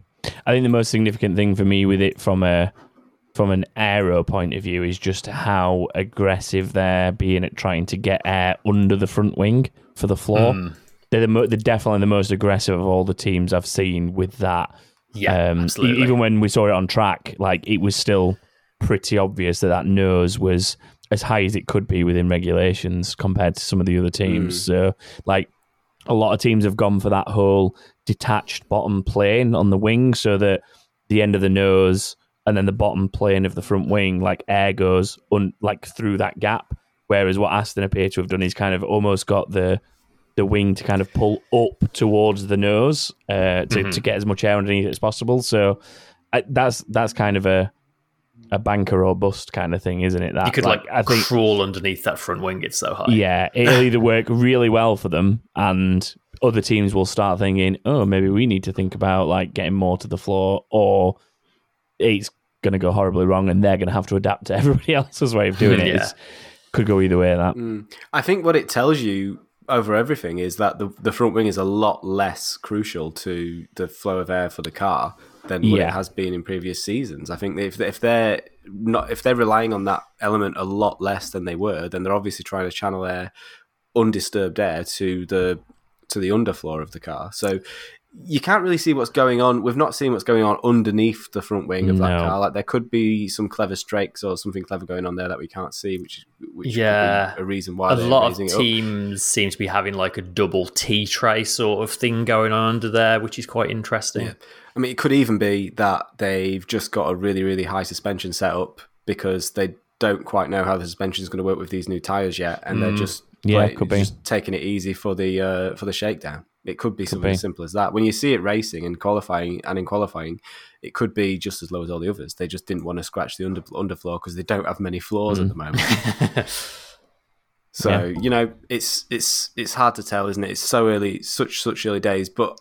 I think the most significant thing for me with it from a from an aero point of view is just how aggressive they're being at trying to get air under the front wing for the floor. Hmm. They're the mo- they're definitely the most aggressive of all the teams I've seen with that. yeah, Um, absolutely. even when we saw it on track, like it was still pretty obvious that that nose was as high as it could be within regulations compared to some of the other teams. So, like a lot of teams have gone for that whole detached bottom plane on the wing, so that the end of the nose and then the bottom plane of the front wing, like air goes un- like through that gap. Whereas what Aston appear to have done is kind of almost got the the wing to kind of pull up towards the nose uh, to, to get as much air underneath it as possible. So I, that's that's kind of a a banker or bust kind of thing, isn't it? That you could like, I think crawl underneath that front wing. It's so high. yeah, it'll either work really well for them, and other teams will start thinking, oh, maybe we need to think about like getting more to the floor, or it's going to go horribly wrong, and they're going to have to adapt to everybody else's way of doing it. Yeah. Could go either way. That Mm. I think what it tells you over everything is that the the front wing is a lot less crucial to the flow of air for the car than what Yeah. it has been in previous seasons. I think if if they're not if they're relying on that element a lot less than they were, then they're obviously trying to channel air, undisturbed air to the to the underfloor of the car. So you can't really see what's going on. We've not seen what's going on underneath the front wing of that car. Like there could be some clever strakes or something clever going on there that we can't see, which which Yeah. a reason why a lot of teams seem to be having like a double T tray sort of thing going on under there, which is quite interesting. Yeah. I mean, it could even be that they've just got a really, really high suspension set up because they don't quite know how the suspension is going to work with these new tires yet, and they're mm. just Yeah, play- could be. just taking it easy for the uh, for the shakedown. It could be something be. as simple as that. When you see it racing and qualifying, and in qualifying, it could be just as low as all the others. They just didn't want to scratch the under underfloor because they don't have many floors at the moment. So Yeah. you know, it's it's it's hard to tell, isn't it? It's so early, such such early days. But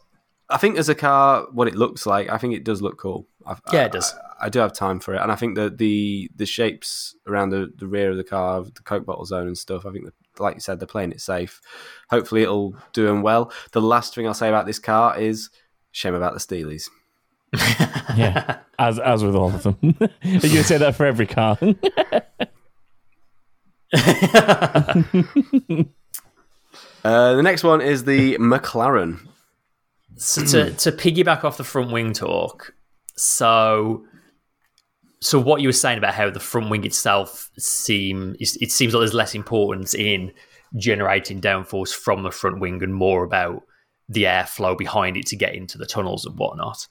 I think as a car, what it looks like, I think it does look cool. I, Yeah, it does. I, I do have time for it, and I think that the the shapes around the, the rear of the car, the Coke bottle zone and stuff. I think, that, like you said, they're playing it safe. Hopefully, it'll do them well. The last thing I'll say about this car is shame about the Steelies. Yeah, as as with all of them. you can say that for every car. Uh, the next one is the McLaren. So to, to piggyback off the front wing talk, so so what you were saying about how the front wing itself seem it seems like there's less importance in generating downforce from the front wing and more about the airflow behind it to get into the tunnels and whatnot.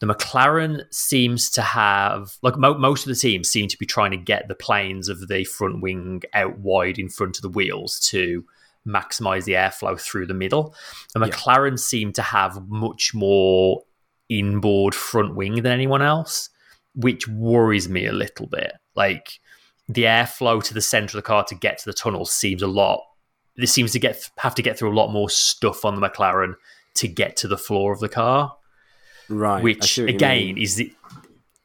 The McLaren seems to have like mo- most of the teams seem to be trying to get the planes of the front wing out wide in front of the wheels to maximize the airflow through the middle. The McLaren seem to have much more inboard front wing than anyone else, which worries me a little bit. Like the airflow to the center of the car to get to the tunnel seems a lot. This seems to get have to get through a lot more stuff on the McLaren to get to the floor of the car. Right. Which see what you again is the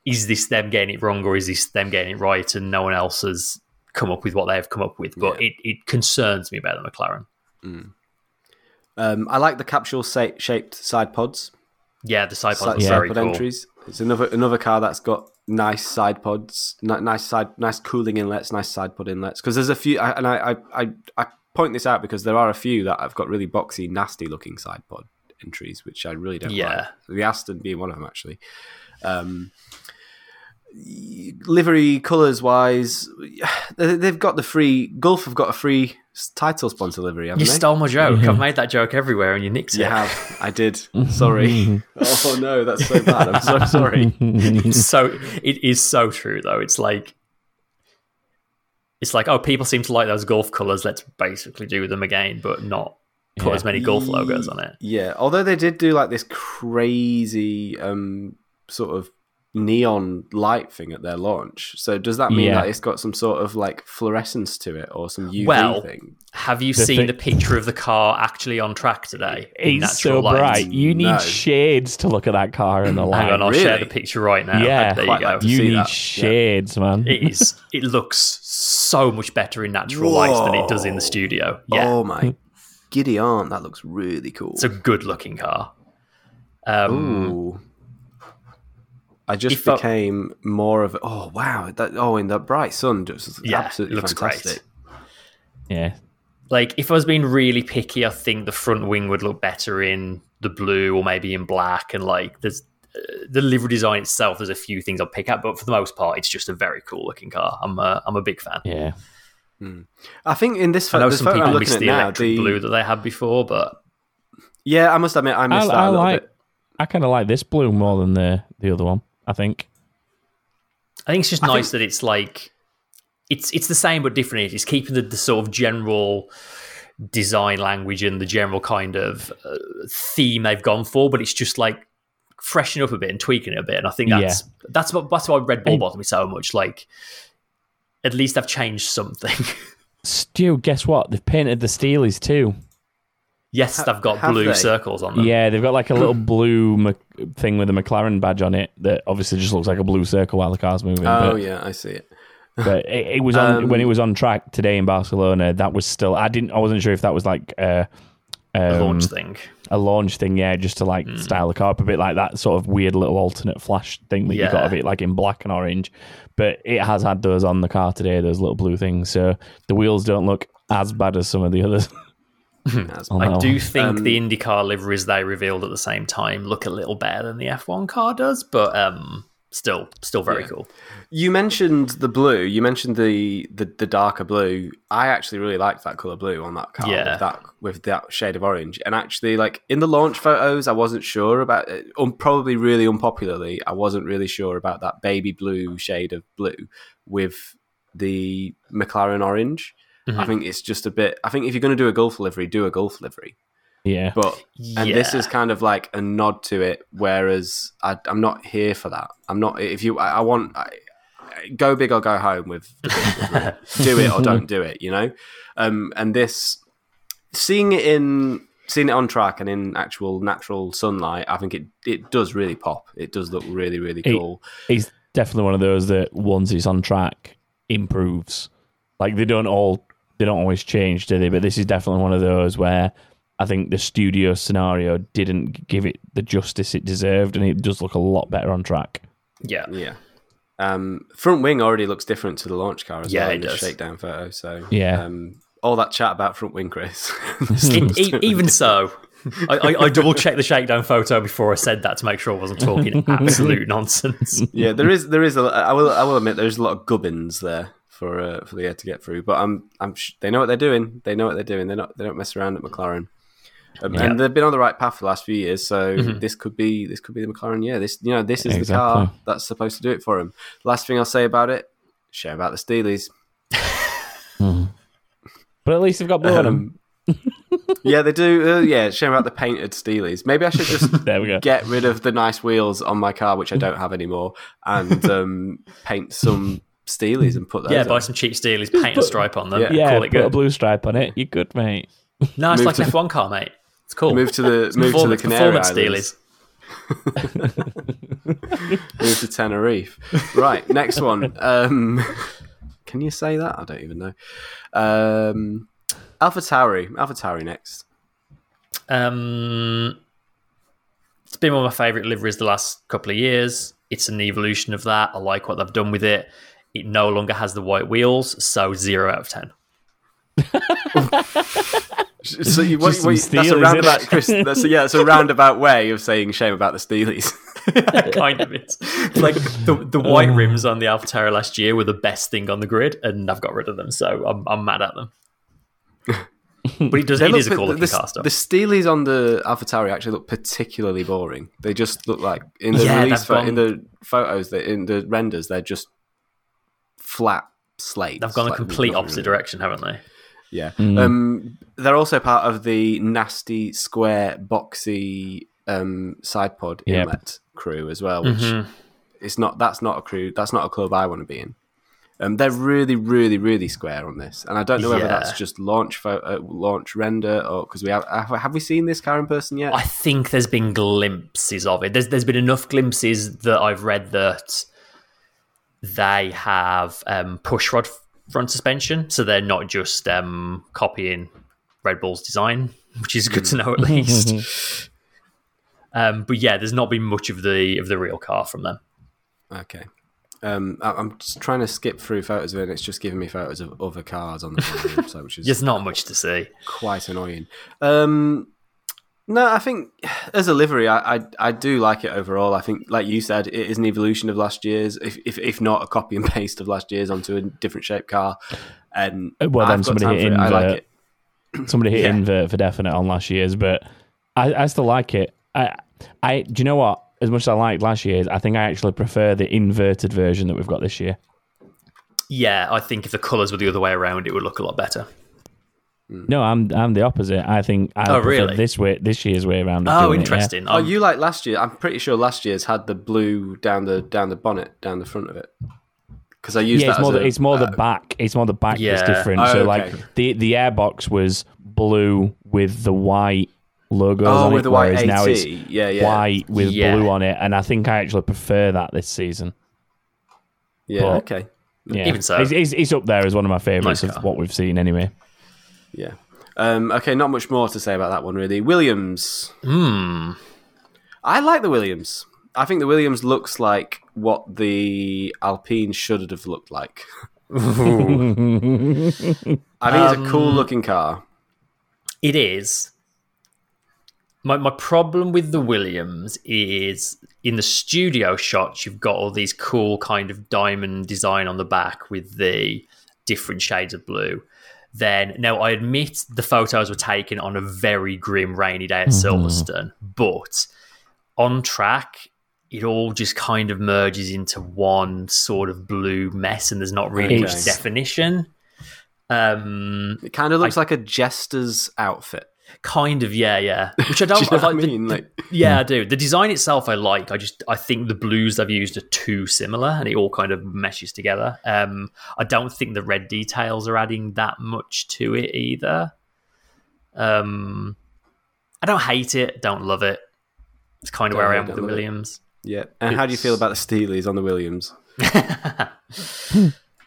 is this them getting it wrong or is this them getting it right and no one else has come up with what they have come up with? But it, it concerns me about the McLaren. Um, I like the capsule sa- shaped side pods. Yeah, the side side, pods are side very cool. entries. It's another another car that's got nice side pods, ni- nice side, nice cooling inlets, nice side pod inlets. Because there's a few, I, and I, I, I, I point this out because there are a few that have got really boxy, nasty looking side pod entries, which I really don't Yeah. like. The Aston being one of them, actually. Um, livery colours wise, they- they've got the free. Gulf have got a free title sponsor livery, haven't You they? stole my joke. I've made that joke everywhere and you nicked it. You have. I did. Sorry. oh no, that's so bad. I'm so sorry. It's so it is so true though. It's like it's like oh people seem to like those Gulf colors. Let's basically do them again, but not put Yeah. as many Gulf logos on it. Yeah, although they did do like this crazy um sort of neon light thing at their launch. So does that mean Yeah. that it's got some sort of like fluorescence to it or some UV Well, thing? Have you The seen thing- the picture of the car actually on track today? in It's so light? bright. You need No. shades to look at that car in the light. Hang on, I'll share the picture right now. Yeah. there you go. like you need that. shades, man. It is. It looks so much better in natural light than it does in the studio. Yeah, Oh my giddy aunt, that looks really cool. it's a good looking car. Um, Ooh. I just If I- became more of a, oh wow that oh in the bright sun just Yeah, absolutely it looks great. fantastic. yeah. like if I was being really picky, I think the front wing would look better in the blue or maybe in black. And like there's uh, the livery design itself, there's a few things I'll pick up, but for the most part, it's just a very cool looking car. I'm a, I'm a big fan. Yeah. I think in this I photo, know the some photo people I'm miss the at now, electric the blue that they had before, but yeah, I must admit I I, missed that I a little like. bit. I kind of like this blue more than the the other one. I think. I think it's just nice that it's like it's it's the same but different. It's keeping the, the sort of general design language and the general kind of uh, theme they've gone for, but it's just like freshening up a bit and tweaking it a bit. And I think that's that's what that's why Red Bull bothered me so much. Like at least I've changed something. Stu, guess what? They've painted the Steelies too. Yes, they've got blue they? circles on them. Yeah, they've got like a little blue Mc- thing with a McLaren badge on it that obviously just looks like a blue circle while the car's moving. Oh but, yeah, I see it. but it, it was on Um, when it was on track today in Barcelona. That was still. I didn't. I wasn't sure if that was like uh, a um, launch thing. a launch thing, yeah, just to like style the car up a bit like that sort of weird little alternate flash thing that you got of it like in black and orange. But it has had those on the car today, those little blue things. So the wheels don't look as bad as some of the others. As- Oh, I do think Um, the IndyCar liveries they revealed at the same time look a little better than the F1 car does, but um, still, still very Yeah. cool. You mentioned the blue. You mentioned the, the the darker blue. I actually really liked that color blue on that car. Yeah. With that with that shade of orange. And actually, like in the launch photos, I wasn't sure about it. Um, probably really unpopularly, I wasn't really sure about that baby blue shade of blue with the McLaren orange. I Mhm. think it's just a bit. I think if you're going to do a Gulf livery, do a Gulf livery. Yeah. But and this is kind of like a nod to it. Whereas I, I'm not here for that. I'm not. If you, I, I want I, go big or go home with the do it or don't do it. You know. Um, and this, seeing it in seeing it on track and in actual natural sunlight, I think it it does really pop. It does look really really It- cool. It's definitely one of those that once it's on track, improves. Like they don't all they don't always change, do they? But this is definitely one of those where I think the studio scenario didn't give it the justice it deserved, and it does look a lot better on track. yeah. Yeah. Um, front wing already looks different to the launch car as Yeah, well it in the does. shakedown photo. So Yeah. um, all that chat about front wing, Chris. E- even so, I, I, I double checked the shakedown photo before I said that to make sure I wasn't talking absolute nonsense. yeah, there is there is a I will I will admit there's a lot of gubbins there for uh, for the air to get through, but I'm I'm sh- they know what they're doing. They know what they're doing. They're not they don't mess around at McLaren. Um, Yeah. And they've been on the right path for the last few years, so Mhm. this could be this could be the McLaren year. This you know this is the car that's supposed to do it for him. Last thing I'll say about it, share about the Steelies. But at least they've got blue on 'em. Um, yeah, they do. Uh, yeah, shame about the painted Steelies. Maybe I should just There we go. get rid of the nice wheels on my car, which I don't have anymore, and um, paint some Steelies and put those. Yeah, on. buy some cheap Steelies, paint a stripe on them, Yeah. Yeah, call it put a blue stripe on it. You're good, mate. No, it's Move like to an F1 car, mate. It's cool. Move to the move to the performance, Canary performance Islands. Steelies. Move to Tenerife. Right, next one. Um, can you say that? I don't even know. Um, Alpha Tauri. Alpha Tauri next. Um, it's been one of my favourite liveries the last couple of years. It's an evolution of that. I like what they've done with it. It no longer has the white wheels, so zero out of ten. So you, what, Just what, some that's a roundabout. Chris. That's a, yeah, it's a roundabout way of saying shame about the Steelies. kind of it. Like the the white rims on the AlphaTauri last year were the best thing on the grid, and I've got rid of them, so I'm I'm mad at them. But it does. They It look is a cool looking the, car stuff. The Steelies on the AlphaTauri actually look particularly boring. They just look like in the Yeah, release they've pho- in the photos, they, in the renders, they're just flat slate. They've gone the Like, complete nothing opposite really- direction, haven't they? Yeah. Mm. Um, they're also part of the nasty, square, boxy um, side pod Yep. inlet crew as well. Which Mhm. it's not. That's not a crew. That's not a club I want to be in. Um, they're really, really, really square on this, and I don't know whether Yeah. that's just launch photo, launch render, or because we have, have have we seen this car in person yet? I think there's been glimpses of it. There's there's been enough glimpses that I've read that they have um, push rod front suspension, so they're not just um, copying Red Bull's design, which is good to know at least. um, but yeah, there's not been much of the of the real car from them. Okay. Um, I- I'm just trying to skip through photos of it. and It's just giving me photos of other cars on the front, so which is There's not much to see. quite annoying. Um, no, I think as a livery, I, I I do like it overall. I think, like you said, it is an evolution of last year's, if if, if not a copy and paste of last year's onto a different shaped car. And Uh, well, then I've somebody hit for it. in I like it. Somebody hit Yeah. invert for definite on last year's, but I, I still like it. I, I, do you know what? As much as I liked last year's, I think I actually prefer the inverted version that we've got this year. Yeah, I think if the colours were the other way around, it would look a lot better. No, I'm I'm the opposite. I think I Oh, really? this way this year's way around. of Oh, doing it, yeah. interesting. Oh, you like last year? I'm pretty sure last year's had the blue down the down the bonnet down the front of it. Because I used Yeah, that it's more as the, a- it's more the uh, back. It's more the back Yeah. that's different. Oh, so okay. like the the airbox was blue with the white logos oh on with it, the white whereas AT. now it's yeah, yeah, white with Yeah. blue on it, and I think I actually prefer that this season. yeah. but- okay, Yeah. Even so. it's, it's, it's up there as one of my favourites Nice of what we've seen anyway. Yeah. Um, okay, not much more to say about that one really. Williams. Hmm. I like the Williams. I think the Williams looks like what the Alpine should have looked like. I think it's a cool Um, looking car. It is. My my problem with the Williams is in the studio shots you've got all these cool kind of diamond design on the back with the different shades of blue. Then now I admit the photos were taken on a very grim rainy day at Silverstone, but on track it all just kind of merges into one sort of blue mess and there's not really much definition. Um It kind of looks like a jester's outfit. Kind of yeah yeah which i Do don't you know I what I like the- mean? Like, yeah i do the design itself i like i just i think the blues they've used are too similar and it all kind of meshes together um i don't think the red details are adding that much to it either um i don't hate it don't love it it's kind of Don't where i am with the love it. williams yeah. And how do you feel about the Steelies on the Williams?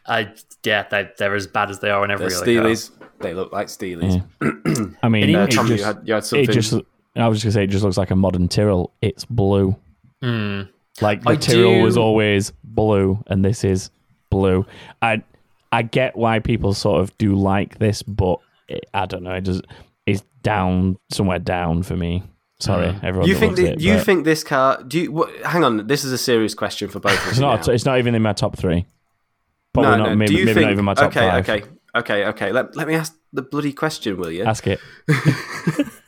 I yeah, they, they're as bad as they are in every car. Steelies. They look like Steelies. I mean, It just, you had you had something. it just. I was just gonna say, it just looks like a modern Tyrrell. It's blue. Mm. Like the I Tyrrell was always blue, and this is blue. I I get why people sort of do like this, but it, I don't know. It just it's down somewhere down for me. Sorry, everyone. you think that, it, you but think this car? Do you? What, hang on. This is a serious question for both of us. it's not? now. It's not even in my top three. Probably not. Maybe, do you maybe think, not even my top okay, five. Okay, okay, okay. Let, let me ask the bloody question, will you? Ask it.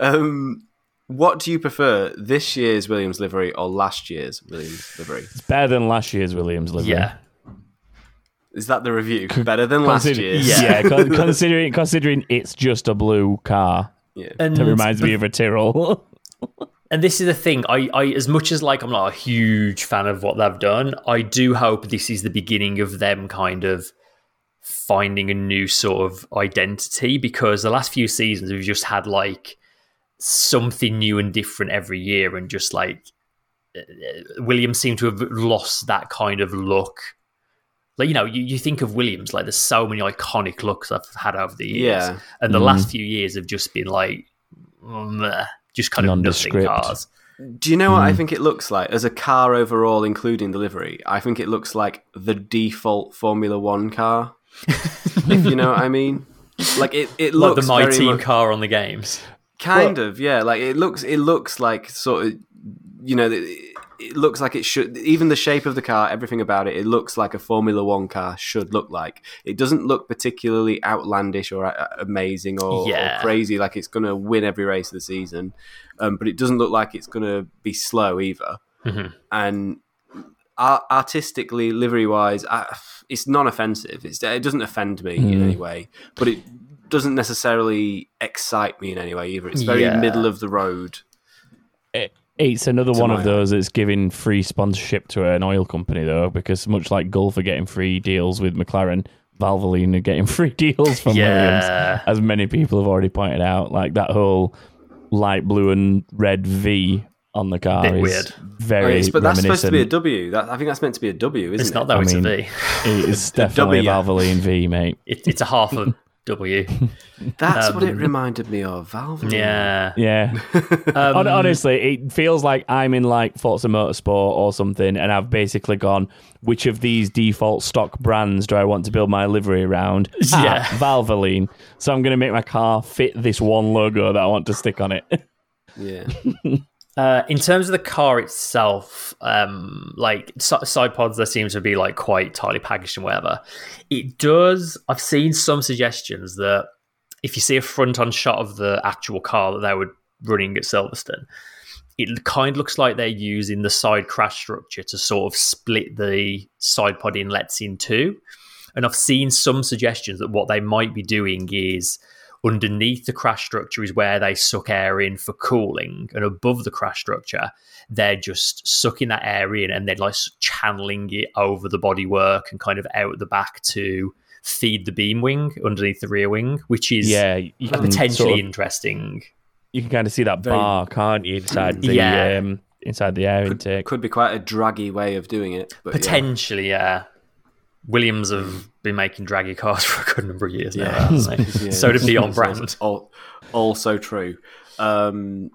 Um, what do you prefer, this year's Williams livery or last year's Williams livery? It's better than last year's Williams livery. Yeah. Is that the review? Better than last year's? Yeah. yeah. con- considering considering it's just a blue car, Yeah. And it reminds me of a Tyrrell. And this is the thing. I, I, as much as like I'm not a huge fan of what they've done, I do hope this is the beginning of them kind of finding a new sort of identity. Because the last few seasons we've just had like something new and different every year, and just like uh, Williams seemed to have lost that kind of look. Like you know, you, you think of Williams like there's so many iconic looks I've had over the years, Yeah. and the last few years have just been like meh, just kind of nothing cars. Do you know what I Hmm. think it looks like as a car overall, including the livery? I think it looks like the default Formula One car. If you know what I mean. Like it, it Like looks the my very team much, car on the games. kind of yeah. Like it looks, it looks like sort of, you know, it, it looks like it should. Even the shape of the car, everything about it, it looks like a Formula One car should look like. It doesn't look particularly outlandish or uh, amazing or, Yeah. or crazy, like it's going to win every race of the season. Um, but it doesn't look like it's going to be slow either Mhm. and ar- artistically, livery wise, uh, it's non-offensive. It's, it doesn't offend me in any way, but it doesn't necessarily excite me in any way either. It's very Yeah. middle of the road. It's another one my of those that's giving free sponsorship to an oil company, though, because much like Gulf are getting free deals with McLaren, Valvoline are getting free deals from Yeah. Williams, as many people have already pointed out. Like that whole light blue and red V on the car Bit is weird. very It's- but that's supposed to be a reminiscent. W. That, I think that's meant to be a W, isn't It's it? not though, I it's mean- a V. It's definitely a W. Valvoline V, mate. It, it's a half a W. That's what it reminded me of. Valvoline. Yeah. Yeah. Um, Honestly, it feels like I'm in like Forza Motorsport or something, and I've basically gone, which of these default stock brands do I want to build my livery around? Yeah. Ah, Valvoline. So I'm going to make my car fit this one logo that I want to stick on it. Yeah. Uh, in terms of the car itself, um, like si- side pods, there seems to be like quite tightly packaged and whatever. It does. I've seen some suggestions that if you see a front-on shot of the actual car that they were running at Silverstone, it kind of looks like they're using the side crash structure to sort of split the side pod inlets in two. And I've seen some suggestions that what they might be doing is underneath the crash structure is where they suck air in for cooling, and above the crash structure, they're just sucking that air in and then like channeling it over the bodywork and kind of out the back to feed the beam wing underneath the rear wing, which is yeah, you can potentially sort of- interesting. you can kind of see that Very- bar, can't you, inside the Yeah. um, inside the air intake. Could be quite a draggy way of doing it. But yeah. Potentially, yeah. Williams have been making draggy cars for a good number of years now, Yeah. haven't? Yeah, so to be on brand, Also, also true. Um,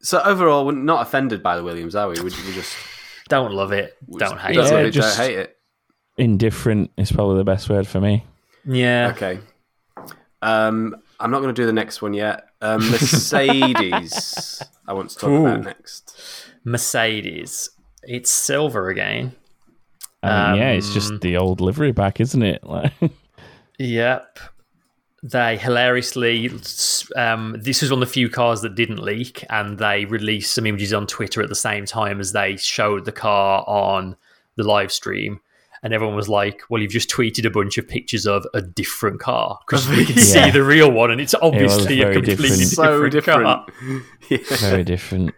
so overall, we're not offended by the Williams, are we? We, we just Don't love it. Don't hate don't Yeah, it. it, just- don't hate it. Indifferent is probably the best word for me. Yeah. Okay. Um, I'm not going to do the next one yet. Um, Mercedes. I want to talk Ooh. about next. Mercedes. It's silver again. I mean, yeah, it's Um, just the old livery back, isn't it? Like, Yep. They hilariously, um, this was one of the few cars that didn't leak, and they released some images on Twitter at the same time as they showed the car on the live stream. And everyone was like, "Well, you've just tweeted a bunch of pictures of a different car because we can Yeah. see the real one, and it's obviously a completely different. different, So different. car." yeah. very different.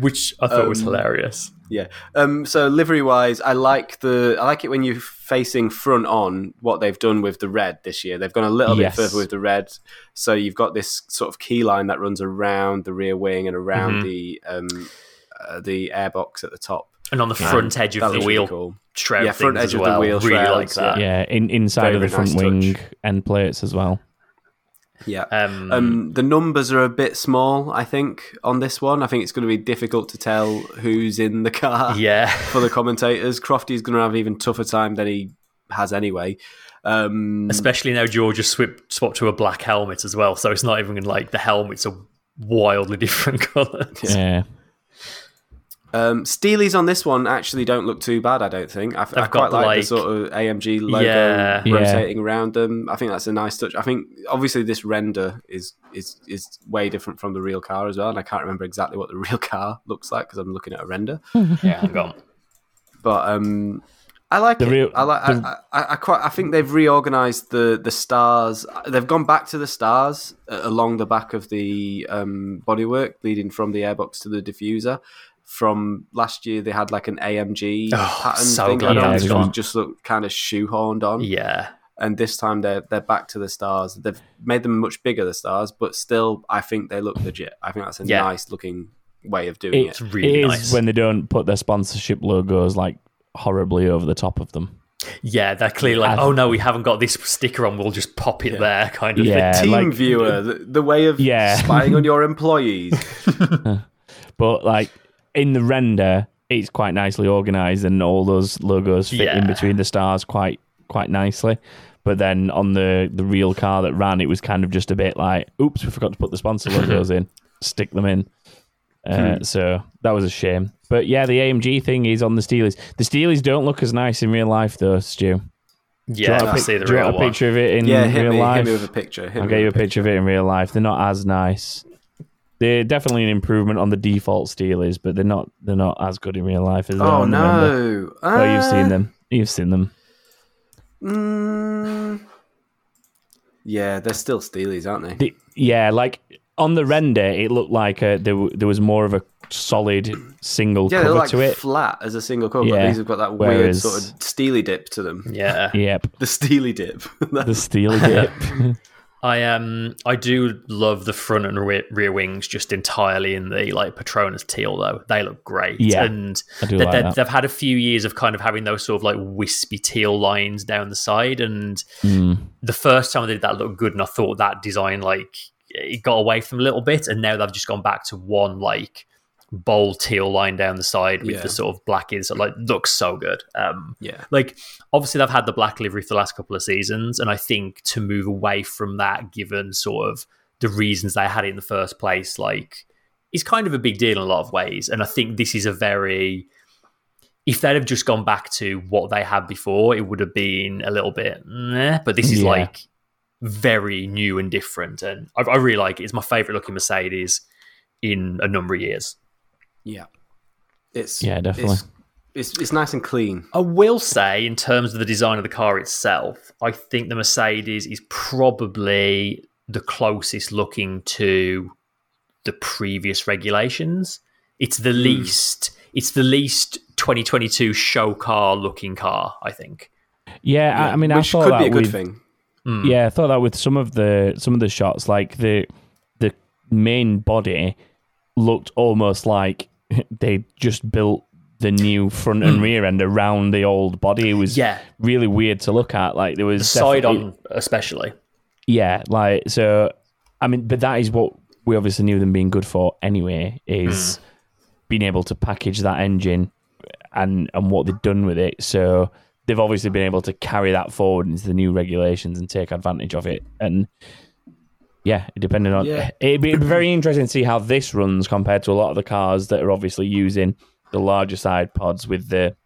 Which I thought was Um, hilarious. Yeah. Um, so livery wise, I like the I like it when you're facing front on what they've done with the red this year. They've gone a little Yes. bit further with the red. So you've got this sort of key line that runs around the rear wing and around Mhm. the um, uh, the airbox at the top. And on the front edge of the wheel cool. shroud Yeah, front edge as of the wheel really like that. Yeah, in, inside of the front nice wing touch. end plates as well. Yeah. Um, Um, the numbers are a bit small, I think, on this one. I think it's going to be difficult to tell who's in the car yeah. for the commentators. Crofty's going to have an even tougher time than he has anyway. Um, Especially now Georgia swapped, swapped to a black helmet as well, so it's not even like the helmet's a wildly different colour. Yeah. Um, Steelies on this one actually don't look too bad. I don't think. I, I They've quite got like, like- the sort of AMG logo Yeah. Yeah. rotating around them. I think that's a nice touch. I think obviously this render is is is way different from the real car as well, and I can't remember exactly what the real car looks like because I'm looking at a render. yeah, I'm gone. but um, I like The it. real- I like. the- I, I, I quite. I think they've reorganized the the stars. They've gone back to the stars uh, along the back of the um, bodywork, leading from the airbox to the diffuser. From last year, they had like an AMG Oh, pattern so thing. good. I know Yeah, this they've one gone- just looked kind of shoehorned on, Yeah. and this time they're they're back to the stars. They've made them much bigger, the stars, but still, I think they look legit. I think that's a Yeah. nice looking way of doing It's it. It's really it is nice. when they don't put their sponsorship logos like horribly over the top of them. yeah, they're clearly like, oh no, we haven't got this sticker on, we'll just pop it there, kind of Yeah. Team like- viewer, the, the way of Yeah. spying on your employees. But like in the render, it's quite nicely organized, and all those logos fit in between the stars quite quite nicely. But then on the the real car that ran, it was kind of just a bit like, "Oops, we forgot to put the sponsor logos in. Stick them in." Uh, So that was a shame. But yeah, the AMG thing is on the Steelies. The Steelies don't look as nice in real life, though, Stu. Do you Yeah, want a I pic- see the do you real want a picture of it in yeah, real me, life? hit me with a picture. Hit I'll me get you a with picture of it in real life. They're not as nice. They're definitely an improvement on the default Steelies, but they're not they're not as good in real life as they are Oh on the render. no! Oh, you've Uh, seen them. You've seen them. Mm, yeah, they're still Steelies, aren't they? The- yeah, like on the render, it looked like uh there w- there was more of a solid single Yeah, they're cover like to it. flat as a single cover. Yeah, These have got that weird sort of steely dip to them. Yeah. Yep, The steely dip. the steel dip. I um I do love the front and rear, rear wings just entirely in the like Petronas teal though. They look great. Yeah, and I they, like that. they've had a few years of kind of having those sort of like wispy teal lines down the side and Mm. the first time they did that looked good and I thought that design like it got away from a little bit and now they've just gone back to one like bold teal line down the side with Yeah. the sort of black is like looks so good. Um yeah. like obviously they've had the black livery for the last couple of seasons and i think to move away from that given sort of the reasons they had it in the first place like is kind of a big deal in a lot of ways and i think this is a very if they'd have just gone back to what they had before it would have been a little bit meh, but this is Yeah. like very new and different and I, I really like it it's my favorite looking mercedes in a number of years Yeah. It's Yeah, definitely. It's, it's, it's nice and clean. I will say, in terms of the design of the car itself, I think the Mercedes is probably the closest looking to the previous regulations. It's the hmm. least. It's the least 2022 show car looking car. I think. Yeah, I, I mean, which I thought could that be a good with, thing. Hmm. Yeah, I thought that with some of the some of the shots, like the the main body looked almost like they just built the new front and hmm. rear end around the old body. It was Yeah. really weird to look at. Like there was The side on, especially. yeah, like so. I mean, but that is what we obviously knew them being good for anyway. Is hmm. being able to package that engine and and what they've done with it. So they've obviously been able to carry that forward into the new regulations and take advantage of it. And yeah, depending on Yeah. it'd be very interesting to see how this runs compared to a lot of the cars that are obviously using the larger side pods with the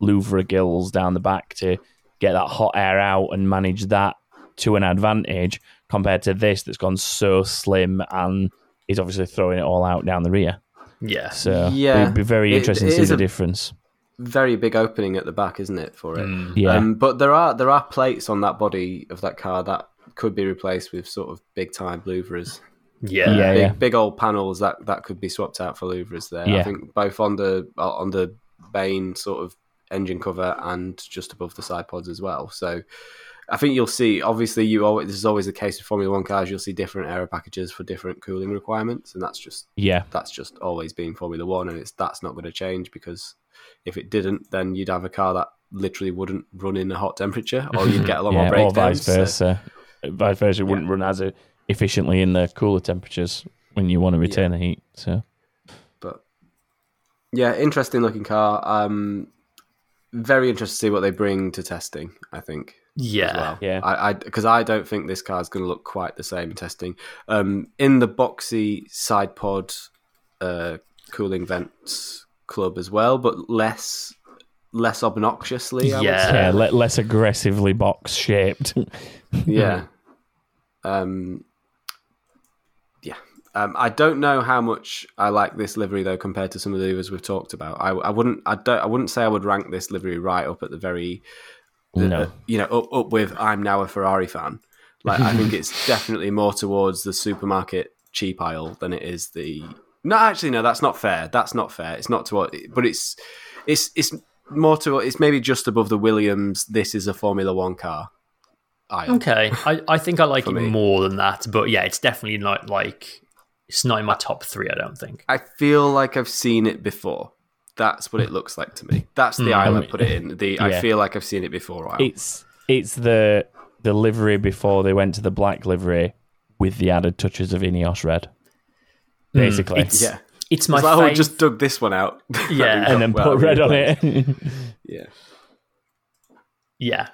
louvre gills down the back to get that hot air out and manage that to an advantage compared to this that's gone so slim and is obviously throwing it all out down the rear. Yeah. So Yeah. it'd be very interesting it to see the difference. Very big opening at the back, isn't it, for it? Mm. Yeah. Um, but there are there are plates on that body of that car that could be replaced with sort of big time louvres. Yeah. Yeah. big, big old panels that that could be swapped out for louvres there. I think both on the uh, on the main sort of engine cover and just above the side pods as well. So I think you'll see. Obviously, you always this is always the case with Formula One cars. You'll see different aero packages for different cooling requirements, and that's just Yeah. that's just always been Formula One, and it's that's not going to change because if it didn't, then you'd have a car that literally wouldn't run in a hot temperature, or you'd get a lot more Yeah, or breakdowns. vice So- versa. Vice versa, it wouldn't run as efficiently in the cooler temperatures when you want to retain the heat. So but yeah, interesting looking car. Um, very interested to see what they bring to testing. I think. Yeah. Well. Yeah. I because I, don't think this car is going to look quite the same in testing. Um, in the boxy side pod uh, cooling vents club as well, but less less obnoxiously. I would Yeah. say. yeah, le- less aggressively box shaped. yeah. Um, yeah. Um, I don't know how much I like this livery though compared to some of the others we've talked about. I, I wouldn't. I don't. I wouldn't say I would rank this livery right up at the very. the- No. uh, you know, up up with I'm now a Ferrari fan. Like I think it's definitely more towards the supermarket cheap aisle than it is the. No, actually, no. That's not fair. That's not fair. It's not to what, but it's it's it's more to it's maybe just above the Williams. This is a Formula One car. Aisle. Okay. I, I think I like it me. more than that, but yeah, it's definitely not like it's not in my top three. I don't think. I feel like I've seen it before. That's what it looks like to me. That's the mm-hmm. aisle I put it in. The I feel like I've seen it before. Aisle. It's it's the the livery before they went to the black livery with the added touches of Ineos red. Mm. Basically. It's yeah. it's my It's like, oh, fav- just dug this one out. Yeah. and then Well, put red on replaced. it. Yeah, yeah.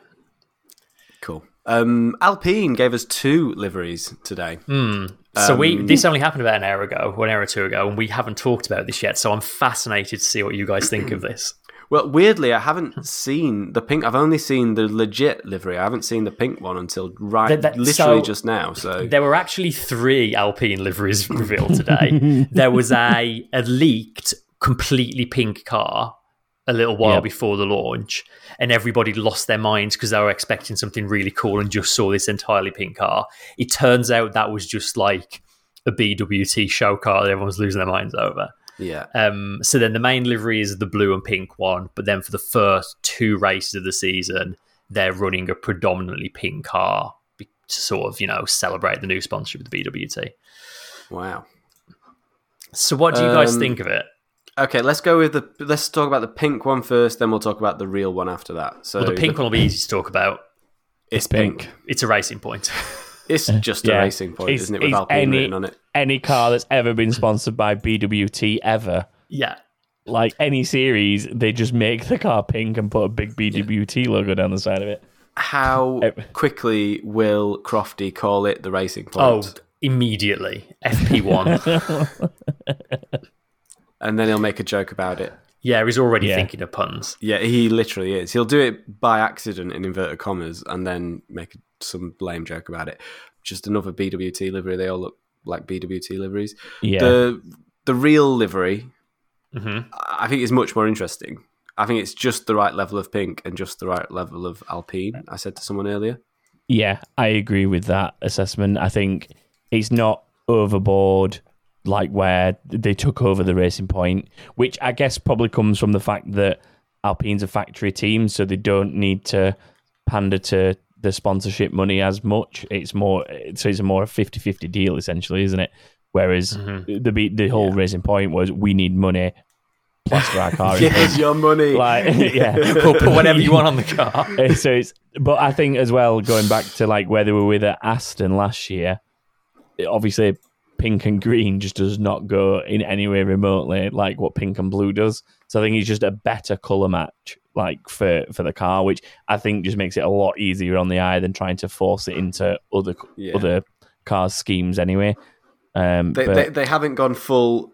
Um, Alpine gave us two liveries today. So we Um, this only happened about an hour ago, one hour or two ago, and we haven't talked about this yet. So I'm fascinated to see what you guys think of this. Well, weirdly, I haven't seen the pink. I've only seen the legit livery. I haven't seen the pink one until right, That- that- literally so- just now. So There were actually three Alpine liveries revealed today. there was a, a leaked, completely pink car a little while before the launch, and everybody lost their minds because they were expecting something really cool and just saw this entirely pink car. It turns out that was just like a BWT show car that everyone's losing their minds over. yeah, Um, so then the main livery is the blue and pink one, but then for the first two races of the season, they're running a predominantly pink car to sort of you know celebrate the new sponsorship with the BWT. wow. So what do you guys Um, think of it? Okay, let's go with the. Let's talk about the pink one first. Then we'll talk about the real one after that. So Well, the pink one will be easy to talk about. it's pink. pink. It's a racing point. It's just a racing point, It's- isn't it? With it's Alpine any- written on it. Any car that's ever been sponsored by BWT ever. yeah, Like any series, they just make the car pink and put a big BWT logo down the side of it. How quickly will Crofty call it the racing point? Oh, point? immediately FP1. And then he'll make a joke about it. yeah, he's already Yeah. thinking of puns. Yeah, he literally is. He'll do it by accident in inverted commas and then make some lame joke about it. Just another BWT livery. They all look like BWT liveries. Yeah. The the real livery, hmm I think, is much more interesting. I think it's just the right level of pink and just the right level of Alpine. I said to someone earlier. Yeah, I agree with that assessment. I think it's not overboard like where they took over the racing point, which I guess probably comes from the fact that Alpine's a factory team, so they don't need to pander to the sponsorship money as much. It's more so it's a more 50-50 deal essentially, isn't it? Whereas mm-hmm. the be- the whole racing point was we need money plaster our car in Here's your money. like yeah Or put whatever you want on the car. So it's but I think as well going back to like where they were with Aston last year, obviously pink and green just does not go in any way remotely like what pink and blue does. So I think it's just a better color match like for for the car, which I think just makes it a lot easier on the eye than trying to force it into other Yeah. other cars schemes anyway. Um, They, but they, they haven't gone full.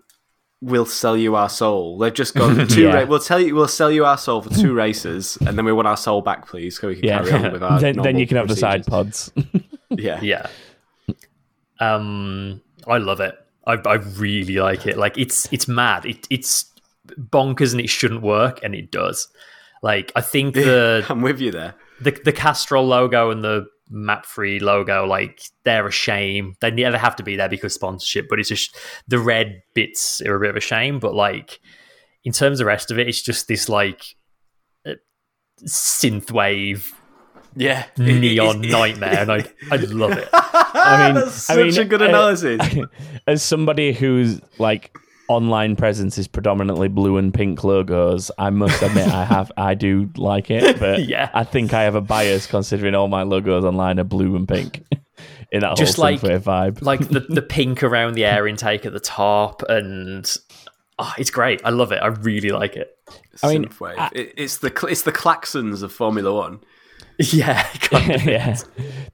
We'll sell you our soul. They've just gone two. Yeah. ra- we'll tell you. We'll sell you our soul for two races, and then we want our soul back, please, so we can yeah, carry on with our. then, then you can have the side pods. Yeah, Yeah. Um, I love it. I, I really like it. Like it's it's mad. It, it's bonkers and it shouldn't work, and it does. Like I think the I'm with you there. the the Castrol logo and the Mapfre logo, like they're a shame. They never have to be there because sponsorship, but it's just the red bits are a bit of a shame. But like in terms of the rest of it, it's just this like synthwave Yeah, neon nightmare, and I I love it. I mean, That's I such mean, a good uh, analysis. As somebody whose like online presence is predominantly blue and pink logos, I must admit I have I do like it, but Yeah. I think I have a bias considering all my logos online are blue and pink. In that Just whole like- Synthwave vibe. like the, the pink around the air intake at the top and oh, it's great i love it i really like it I mean, I- It- it's the cl- it's the klaxons of Formula One. yeah yeah,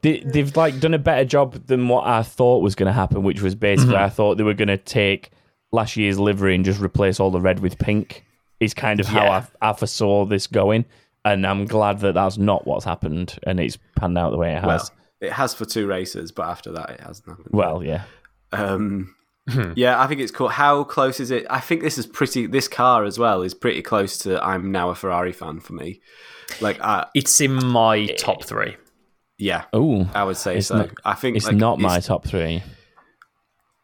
they, they've like done a better job than what I thought was going to happen, which was basically Mm-hmm. I thought they were going to take last year's livery and just replace all the red with pink. Is kind of how Yeah. I, I foresaw this going, and I'm glad that that's not what's happened, and it's panned out the way it has. Well, it has for two races, but after that, it hasn't happened. Well, yeah, Um, Hmm. yeah, I think it's cool. How close is it? I think this is pretty. This car as well is pretty close to. I'm now a Ferrari fan for me. Like, uh, it's in my top three. Yeah, oh, I would say It's so. not- I think it's like, not my it's- top three.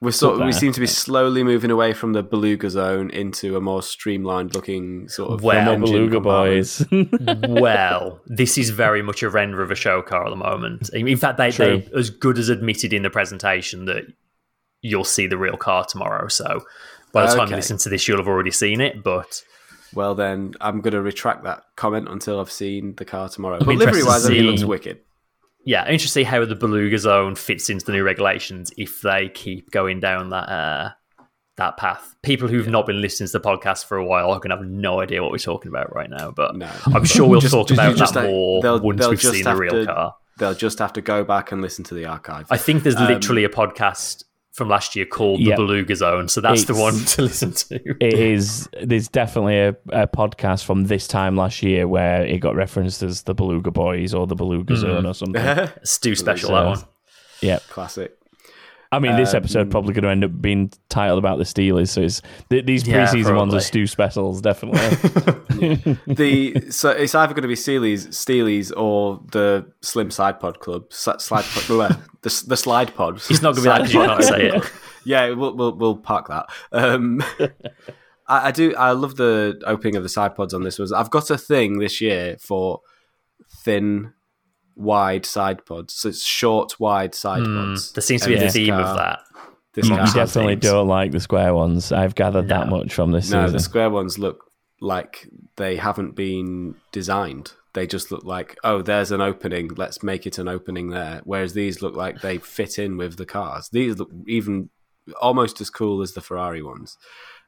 We're sort of, we seem to be slowly moving away from the beluga zone into a more streamlined looking sort of Well, beluga boys. well this is very much a render of a show car at the moment. In fact they, they as good as admitted in the presentation that you'll see the real car tomorrow. So by the time Okay. you listen to this you'll have already seen it but Well, then I'm going to retract that comment until I've seen the car tomorrow. But livery wise, to I think it looks wicked. yeah, interested to see how the beluga zone fits into the new regulations if they keep going down that uh, that path. People who've not been listening to the podcast for a while are going to have no idea what we're talking about right now, but No. I'm sure we'll Just- talk just- about that more they'll- once they'll we've seen the real to- car. They'll just have to go back and listen to the archive. I think there's Um, literally a podcast from last year called Yeah. the Beluga Zone, so that's the one to listen to. it is. There's definitely a, a podcast from this time last year where it got referenced as the Beluga Boys or the Beluga Zone or something. Stu special So- that one. yeah, Classic. I mean, this Um, episode probably going to end up being titled about the Steelies. So it's th- these Yeah, preseason ones are Stu specials, definitely. The so it's either going to be Steely's, Steely's or the Slim Side Pod Club. S- Slide pod, bleh, the the Slide Pod. It's not going to be that because you can't say it. yeah, we'll, we'll we'll park that. Um, I, I do. I love the opening of the side pods on this. Was I've got a thing this year for thin, wide side pods. So it's short, wide side pods. Hmm, There seems to be And a this theme car- of that. This you definitely themes. don't like the square ones. I've gathered that much from this No, season. the square ones look like they haven't been designed. They just look like, oh, there's an opening. Let's make it an opening there. Whereas these look like they fit in with the cars. These look even almost as cool as the Ferrari ones.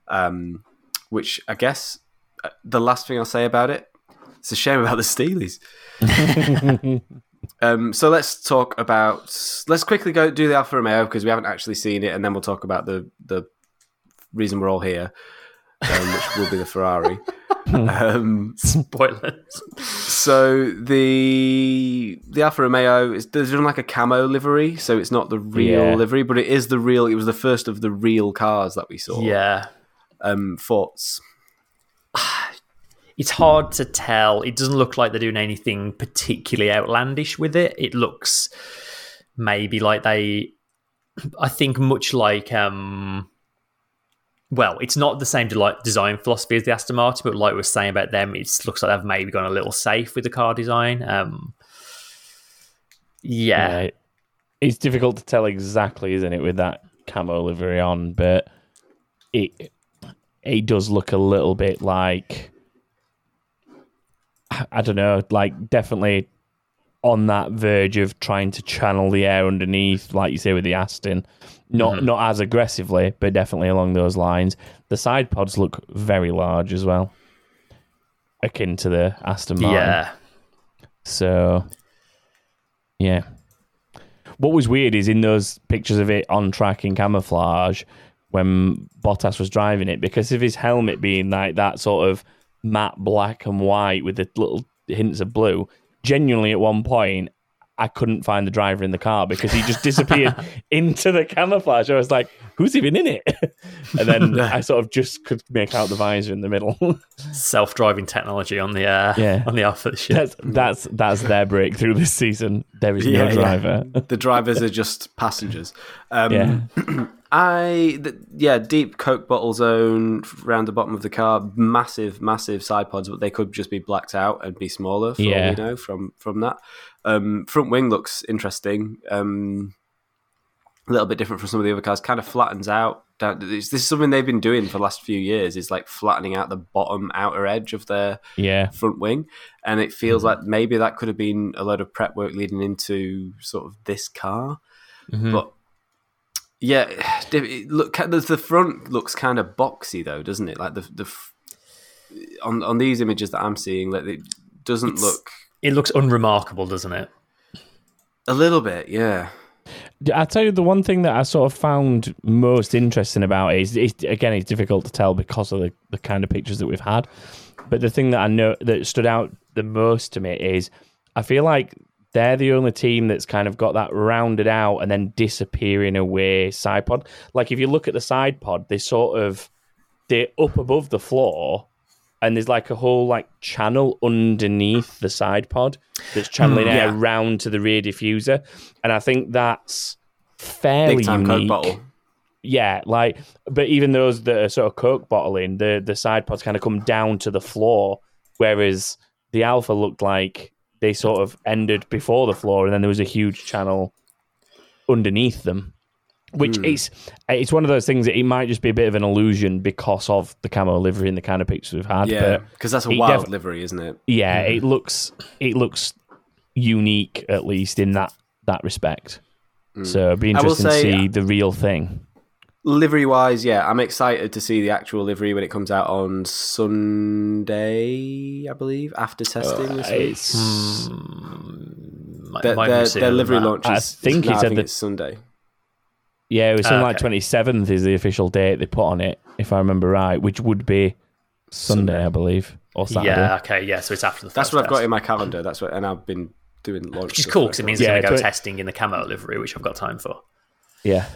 Um, which I guess uh, the last thing I'll say about it, it's a shame about the Steelies. um, so let's talk about. Let's quickly go do the Alfa Romeo because we haven't actually seen it, and then we'll talk about the the reason we're all here, um, which will be the Ferrari. um, Spoilers. so the the Alfa Romeo is there's like a camo livery, so it's not the real Yeah. livery, but it is the real. It was the first of the real cars that we saw. Yeah. Um, thoughts. It's hard to tell. It doesn't look like they're doing anything particularly outlandish with it. It looks maybe like they I think much like um well, it's not the same design philosophy as the Aston Martin, but like we were saying about them, it looks like they've maybe gone a little safe with the car design. Um, yeah, Yeah, it's difficult to tell exactly, isn't it, with that camo livery on, but it it does look a little bit like I don't know, like definitely on that verge of trying to channel the air underneath, like you say with the Aston. Not mm-hmm. not as aggressively, but definitely along those lines. The side pods look very large as well, akin to the Aston Martin. yeah. So, yeah. what was weird is in those pictures of it on track in camouflage when Bottas was driving it, because of his helmet being like that sort of matte black and white with the little hints of blue. Genuinely, at one point, I couldn't find the driver in the car because he just disappeared into the camouflage. I was like, who's even in it? and then I sort of just could make out the visor in the middle. Self-driving technology on the uh, Yeah. on the Alfa ship. that's that's that's their breakthrough this season. There is Yeah, no yeah. driver. the drivers are just passengers. Um, Yeah. I th- yeah, deep Coke bottle zone around the bottom of the car, massive, massive side pods, but they could just be blacked out and be smaller. For all Yeah. we know from from that. Um, front wing looks interesting. Um, a little bit different from some of the other cars. Kind of flattens out. Down, this, this is something they've been doing for the last few years. Is like flattening out the bottom outer edge of their Yeah. front wing, and it feels Mm-hmm. like maybe that could have been a load of prep work leading into sort of this car. Mm-hmm. But yeah, look the the front looks kind of boxy though, doesn't it? Like the the on on these images that I'm seeing, like it doesn't It's- look It looks unremarkable, doesn't it? a little bit, yeah. I tell you, the one thing that I sort of found most interesting about it is, it's, again, it's difficult to tell because of the, the kind of pictures that we've had. But the thing that I know that stood out the most to me is I feel like they're the only team that's kind of got that rounded out and then disappearing away side pod. Like if you look at the side pod, they sort of they're up above the floor and there's like a whole like channel underneath the side pod that's channeling mm. air yeah. round to the rear diffuser and i think that's fairly Big time Coke unique bottle. yeah like but even those that are sort of coke bottling the the side pods kind of come down to the floor whereas the Alfa looked like they sort of ended before the floor and then there was a huge channel underneath them which hmm. is it's one of those things that it might just be a bit of an illusion because of the camo livery and the kind of pictures we've had Yeah, because that's a wild def- livery, isn't it? yeah hmm. it looks it looks unique at least in that that respect hmm. so it'd be I will interesting to see uh, the real thing Livery wise, yeah, I'm excited to see the actual livery when it comes out on Sunday, I believe, after uh, testing. this week. it's Might, their, might their, their livery that. launch I is, think no, he I said think that- it's Sunday. Yeah it was something Ah, like okay. 27th is the official date they put on it if i remember right which would be sunday, i believe or saturday Yeah, okay, yeah. So it's after the. That's first what I've got in my calendar. That's what, and I've been doing launch. Which is cool because it it. means Yeah, it's going to go tw- testing in the camo livery, which I've got time for. yeah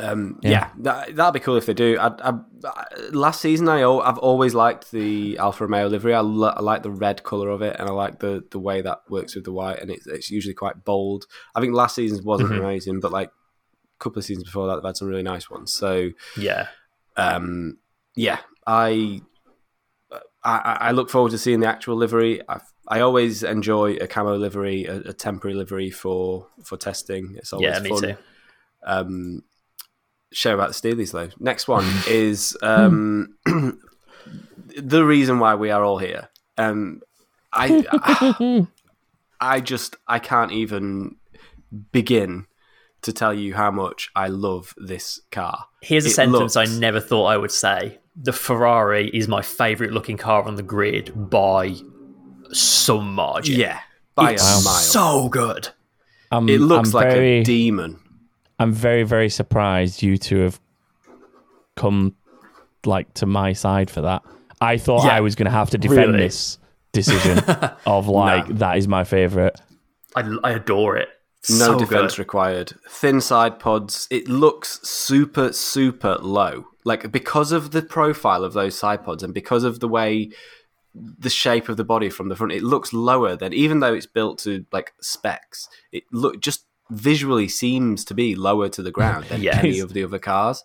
Um, Yeah. yeah, that, that'd be cool if they do. I, I, I, last season, I I've always liked the Alfa Romeo livery. I, lo- I like the red color of it, and I like the, the way that works with the white, and it's, it's usually quite bold. I think last season's wasn't Mm-hmm. amazing, but like a couple of seasons before that, they've had some really nice ones. So Yeah, um, yeah, I, I I look forward to seeing the actual livery. I I always enjoy a camo livery, a, a temporary livery for for testing. It's always yeah, me fun too. um, share about the Steelies though. Next one is um, the reason why we are all here. Um, I, I just I can't even begin to tell you how much I love this car. Here's a It sentence I never thought I would say. The Ferrari is my favourite looking car on the grid by some margin. Yeah, by it's a mile. so good. I'm, it looks I'm like very, a demon. I'm very, very surprised you two have come like to my side for that. I thought Yeah, I was going to have to defend really. this decision of like that is my favorite. I, I adore it. No so defense good. required. Thin side pods. It looks super, super low. Like because of the profile of those side pods and because of the way the shape of the body from the front, it looks lower than even though it's built to like specs. It look just visually seems to be lower to the ground than Yeah. any of the other cars.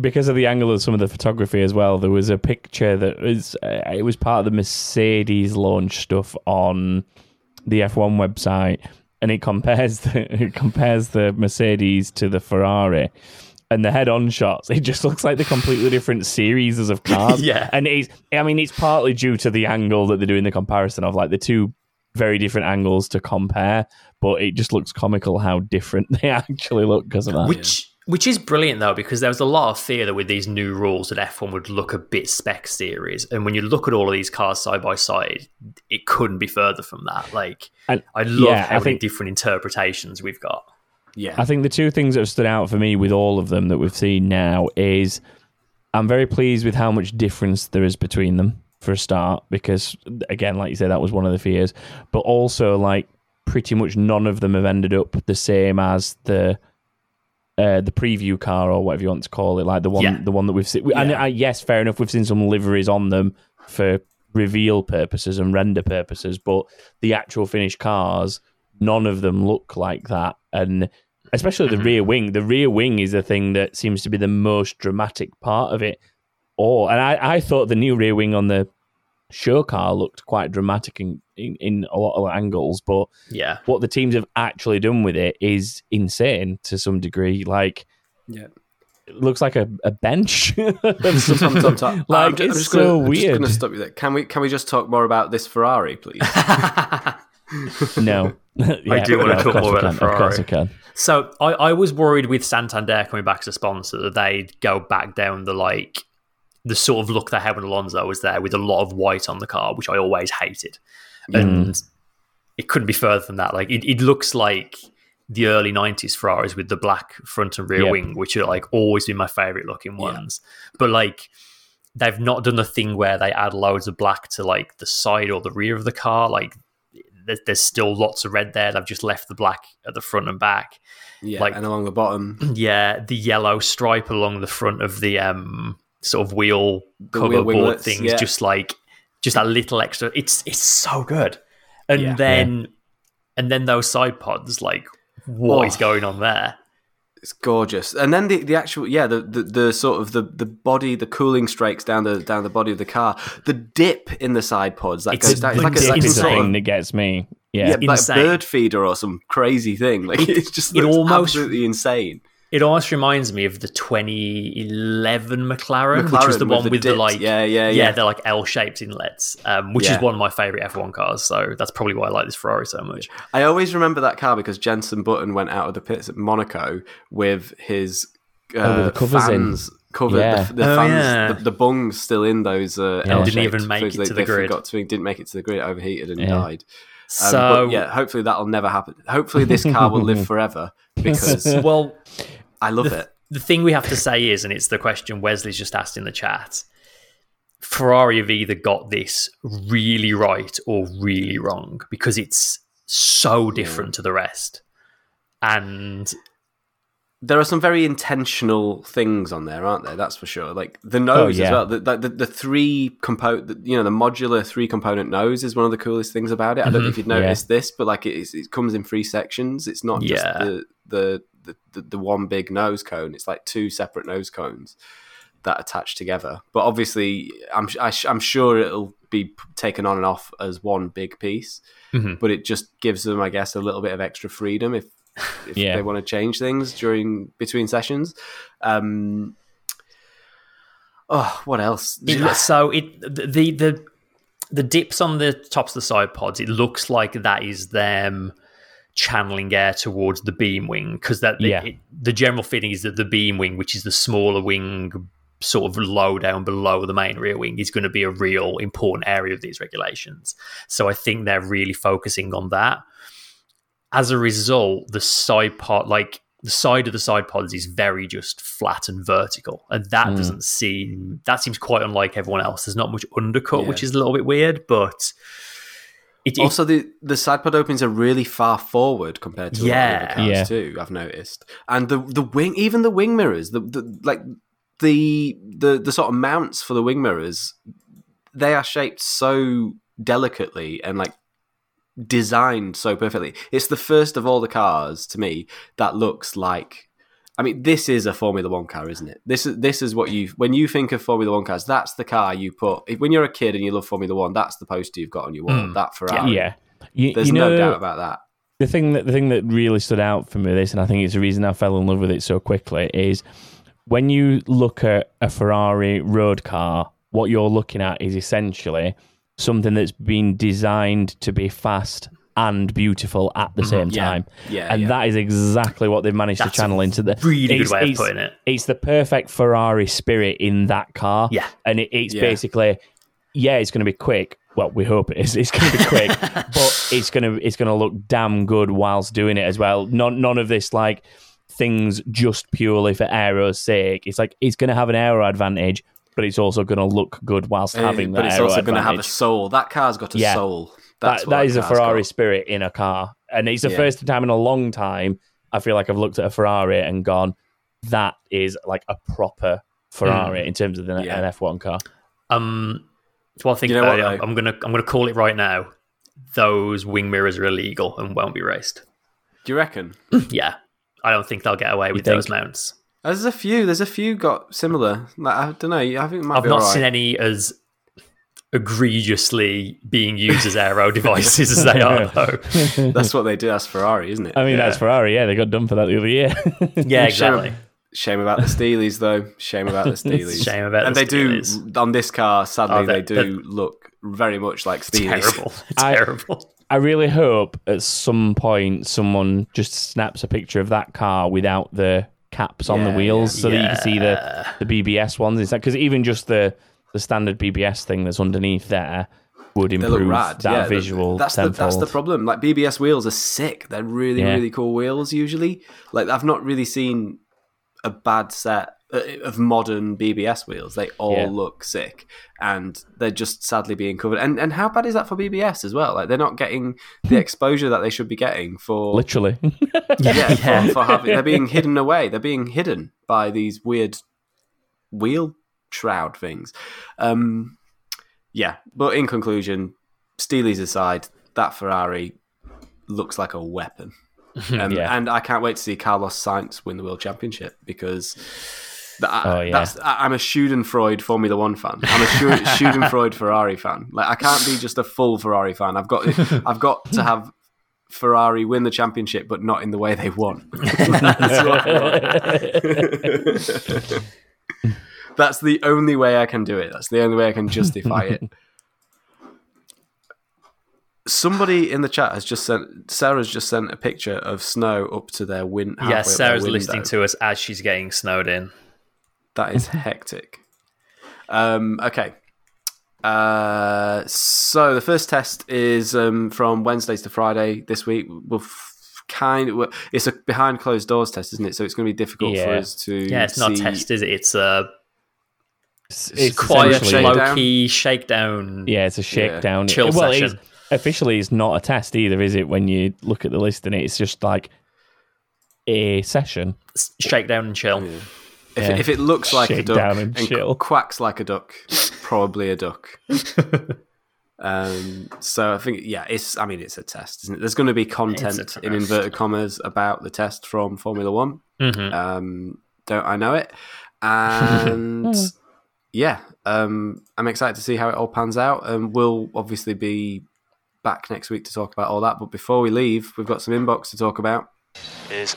because of the angle of some of the photography as well, there was a picture that was uh, it was part of the Mercedes launch stuff on the F1 website, and it compares the it compares the Mercedes to the Ferrari. And the head-on shots, it just looks like the completely different series of cars. Yeah. and it's, I mean, it's partly due to the angle that they're doing the comparison of, like the two very different angles to compare. But it just looks comical how different they actually look because of that. Which Which is brilliant though, because there was a lot of fear that with these new rules that F1 would look a bit spec series, and when you look at all of these cars side by side, it couldn't be further from that. Like, And- I love yeah, how I many different interpretations we've got. Yeah. I think the two things that have stood out for me with all of them that we've seen now is I'm very pleased with how much difference there is between them for a start, because again, like you said, that was one of the fears. But also, like pretty much none of them have ended up the same as the uh, the preview car or whatever you want to call it, like the one Yeah. the one that we've seen. And uh, yes, fair enough, we've seen some liveries on them for reveal purposes and render purposes, but the actual finished cars, none of them look like that, and especially the Mhm. rear wing. The rear wing is the thing that seems to be the most dramatic part of it. All and I, I thought the new rear wing on the show car looked quite dramatic in, in, in a lot of angles, but Yeah. what the teams have actually done with it is insane to some degree. Like, Yeah. it looks like a, a bench. Like, I'm ju- I'm it's just gonna, so I'm just weird. gonna stop you there. Can we can we just talk more about this Ferrari, please? no, I do wanna talk more about the Of course, I Ferrari. can. So I, I was worried with Santander coming back as a sponsor that they'd go back down the like the sort of look they had when Alonso was there with a lot of white on the car, which I always hated. And it couldn't be further from that. Like it, it looks like the early nineties Ferraris with the black front and rear Yep. wing, which are like always been my favourite looking ones. But like they've not done the thing where they add loads of black to like the side or the rear of the car. Like there's, there's still lots of red there. They've just left the black at the front and back Yeah, Like- and along the bottom, yeah, the yellow stripe along the front of the um sort of wheel The cover wheel board things, yeah. just like just that little extra. It's it's so good, and Yeah. then and then those side pods, like what is Oh. going on there? it's gorgeous. And then the, the actual yeah, the, the the sort of the the body, the cooling strikes down the down the body of the car, the dip in the side pods that It's goes down. It's like a, like a sort of thing that gets me. Yeah, yeah, like a bird feeder or some crazy thing. Like it's just it almost- absolutely insane. It almost reminds me of the 2011 McLaren, which was McLaren the with one the with the dips. like Yeah, yeah, yeah, yeah. they're like L-shaped inlets, um, which Yeah. is one of my favorite F1 cars. So that's probably why I like this Ferrari so much. I always remember that car because Jenson Button went out of the pits at Monaco with his uh, Oh, with the covers in. fans covered. Yeah. The, the Oh, fans, yeah. the, the bungs still in those. Uh, Yeah. Didn't even make things. it they, to the they grid. Forgot to, didn't make it to the grid. Overheated and Yeah. died. Um, So but yeah, hopefully that'll never happen. Hopefully this car will live forever because well, I love the, it. the thing we have to say is, and it's the question Wesley's just asked in the chat. Ferrari have either got this really right or really wrong because it's so hmm. different to the rest. And There are some very intentional things on there, aren't there? That's for sure. Like the nose oh, yeah. as well. The, the, the, three component, you know, the modular three component nose is one of the coolest things about it. I don't know mm-hmm. if you've Yeah. noticed this, but like it, it comes in three sections. It's not just the, the the the the one big nose cone. It's like two separate nose cones that attach together. But obviously, I'm I, I'm sure it'll be taken on and off as one big piece. Mhm. But it just gives them, I guess, a little bit of extra freedom if if Yeah. they want to change things during between sessions. Um, oh, what else? so it the the the dips on the tops of the side pods, it looks like that is them channeling air towards the beam wing because that Yeah. it, the general feeling is that the beam wing, which is the smaller wing, sort of low down below the main rear wing, is going to be a real important area of these regulations. So I think they're really focusing on that. As a result, the side part, like the side of the side pods, is very just flat and vertical, and that Mm. doesn't seem that seems quite unlike everyone else. There's not much undercut, Yeah. which is a little bit weird, but it, it- Also, the the side pod openings are really far forward compared to a lot of Yeah. other cars Yeah. too. I've noticed, and the the wing, even the wing mirrors, the, the like the the the sort of mounts for the wing mirrors, they are shaped so delicately and like designed so perfectly. It's the first of all the cars to me that looks like. I mean, this is a Formula One car, isn't it? This is this is what you when you think of Formula One cars. That's the car you put. If, when you're a kid and you love Formula One, that's the poster you've got on your wall. Mm. That Ferrari. yeah. You, There's you know, no doubt about that. the thing that the thing that really stood out for me this and I think it's the reason I fell in love with it so quickly is when you look at a Ferrari road car what you're looking at is essentially something that's been designed to be fast and beautiful at the same Mm-hmm. Yeah. time. Yeah, and yeah. that is exactly what they've managed That's to channel into the really good it's- way of putting it. It's the perfect Ferrari spirit in that car. Yeah. and it, it's Yeah. basically yeah, it's going to be quick. Well, we hope it is. It's going to be quick, but it's going to it's going to look damn good whilst doing it as well. None none of this like things just purely for aero's sake. It's like it's going to have an aero advantage, but it's also going to look good whilst having but that it's aero also going to have a soul. That car's got a Yeah. soul. That, That's what that is a Ferrari got. spirit in a car, and it's the Yeah. first time in a long time I feel like I've looked at a Ferrari and gone, "That is like a proper Ferrari in terms of the, Yeah. an F1 car." Um, so I think You know what, though? I'm gonna I'm gonna call it right now. Those wing mirrors are illegal and won't be raced. Do you reckon? Yeah, I don't think they'll get away with think? those mounts. There's a few. There's a few got similar. Like, I don't know. I think it might I've be not all right. seen any as egregiously being used as aero devices as they are, though. That's what they do. That's Ferrari, isn't it? I mean, that's Ferrari. Yeah, they got done for that the other year. Yeah, exactly. Shame about the Steelies, though. Shame about the Steelies. Shame about and the they do on this car. Sadly, Oh, they do look very much like Steelies. Terrible. I- Terrible. I really hope at some point someone just snaps a picture of that car without the caps on the wheels, yeah. so that you can see the the BBS ones. It's because even just the the standard BBS thing that's underneath there would improve rad. that yeah, visual. That's the that's the problem. Like BBS wheels are sick. They're really Yeah. really cool wheels. Usually, like I've not really seen a bad set uh, of modern BBS wheels. They all Yeah. look sick, and they're just sadly being covered. And and how bad is that for BBS as well? Like they're not getting the exposure that they should be getting for Literally. yeah, Yeah. For, for having they're being hidden away. They're being hidden by these weird wheel shroud things. Um, yeah, but in conclusion, Steely's aside, that Ferrari looks like a weapon. Um, Yeah. And I can't wait to see Carlos Sainz win the world championship because. That, Oh, yeah. that's, I- I'm a Schadenfreude Formula One fan. I'm a Schu- Schadenfreude Ferrari fan. Like I can't be just a full Ferrari fan. I've got I've got to have Ferrari win the championship, but not in the way they want. That's what I want. That's the only way I can do it. That's the only way I can justify it. Somebody in the chat has just sent Sarah's just sent a picture of snow up to their win. halfway Yeah, Sarah's listening to us as she's getting snowed in. That is hectic. Um, okay. Uh, so the first test is um, from Wednesdays to Friday this week. We'll f- kind of it's a behind closed doors test, isn't it? So it's going to be difficult for us to Yeah, it's not a test, is it? It's a It's, it's quiet, low key shakedown. Yeah, it's a shakedown. Chill well, session. is- officially, it's not a test either, is it? When you look at the list, and it's just like a session. Shakedown and chill. If, Yeah. it, if it looks like a duck down and, and chill. quacks like a duck, probably a duck. um, so I think, yeah, it's. I mean, it's a test, isn't it? There's going to be content in inverted commas about the test from Formula One. Mhm. Um, don't I know it? And yeah, um, I'm excited to see how it all pans out. And we'll obviously be back next week to talk about all that. But before we leave, we've got some inbox to talk about. is.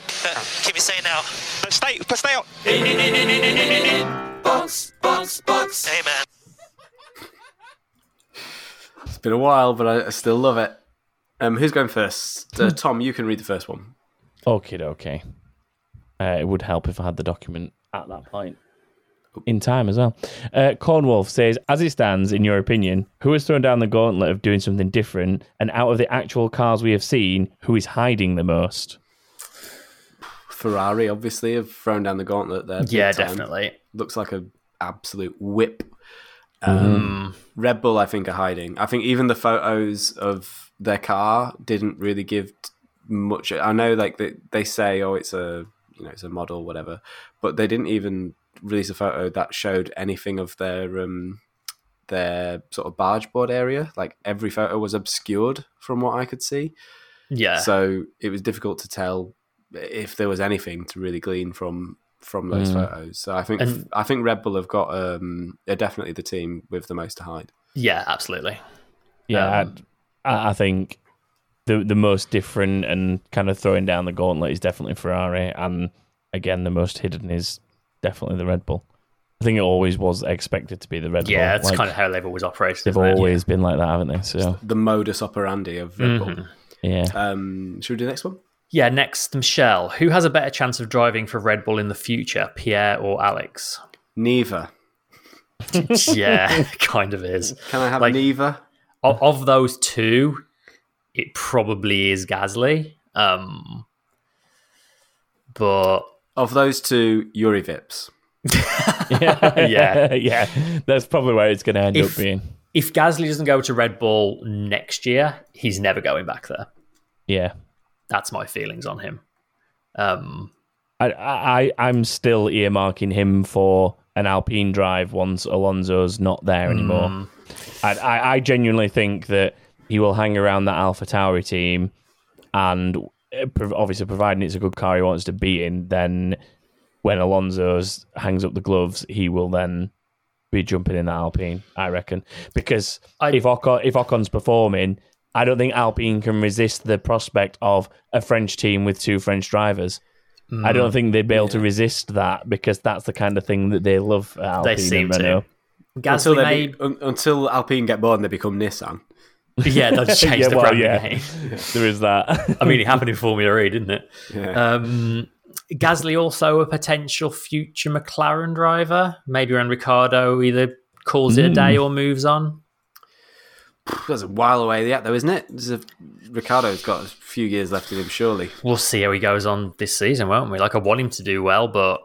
Keep it saying now. But stay, but stay out. Hey man. It's been a while, but I, I still love it. Um, who's going first? Uh, Tom, you can read the first one. Okay, okay. Uh, it would help if I had the document at that point in time as well. Uh, Cornwolf says, as it stands, in your opinion, who has thrown down the gauntlet of doing something different? And out of the actual cars we have seen, who is hiding the most? Ferrari, obviously, have thrown down the gauntlet there. Yeah, definitely. Looks like an absolute whip. Um, Red Bull, I think, are hiding. I think even the photos of their car didn't really give t- much. I know, like they, they say, oh, it's a you know, it's a model, whatever, but they didn't even release a photo that showed anything of their um their sort of barge board area. Like every photo was obscured from what I could see. Yeah. So it was difficult to tell if there was anything to really glean from from those photos. So I think And- I think Red Bull have got um are definitely the team with the most to hide. yeah, absolutely. Yeah, Um, I, I think the the most different and kind of throwing down the gauntlet is definitely Ferrari, and again, the most hidden is definitely the Red Bull. I think it always was expected to be the Red Yeah, Bull. it's Like, kind of how they've always operated. they've isn't it? always been like that, haven't they? So The modus operandi of Red Bull. Yeah. Um, should we do the next one? Yeah, next, Michelle. Who has a better chance of driving for Red Bull in the future, Pierre or Alex? Neither. yeah, kind of is. Can I have Like- neither? Of, of those two, it probably is Gasly. Um, but Of those two, Juri Vips. Yeah. yeah. That's probably where it's going to end If- up being. if Gasly doesn't go to Red Bull next year, he's never going back there. Yeah. That's my feelings on him. Um, I, I, I'm still earmarking him for an Alpine drive once Alonso's not there anymore. mm, I, I, I genuinely think that he will hang around that AlphaTauri team, and prov- obviously, providing it's a good car he wants to be in, then when Alonso's hangs up the gloves, he will then be jumping in that Alpine. I reckon because I- if Ocon, if Ocon's performing, I don't think Alpine can resist the prospect of a French team with two French drivers. I mm. don't think they'd be able to resist that because that's the kind of thing that they love. At Alpine They seem to. Renault. Until, they be, un, until Alpine get bored and they become Nissan. yeah, they'll just change Yeah, the well, brand yeah. name. There is that. I mean, it happened in Formula E, didn't it? Yeah. Um, Gasly also a potential future McLaren driver. Maybe when Ricciardo either calls it a day or moves on. That's a while away yet, though, isn't it? A, Ricciardo's got a few years left in him, surely. We'll see how he goes on this season, won't we? Like, I want him to do well, but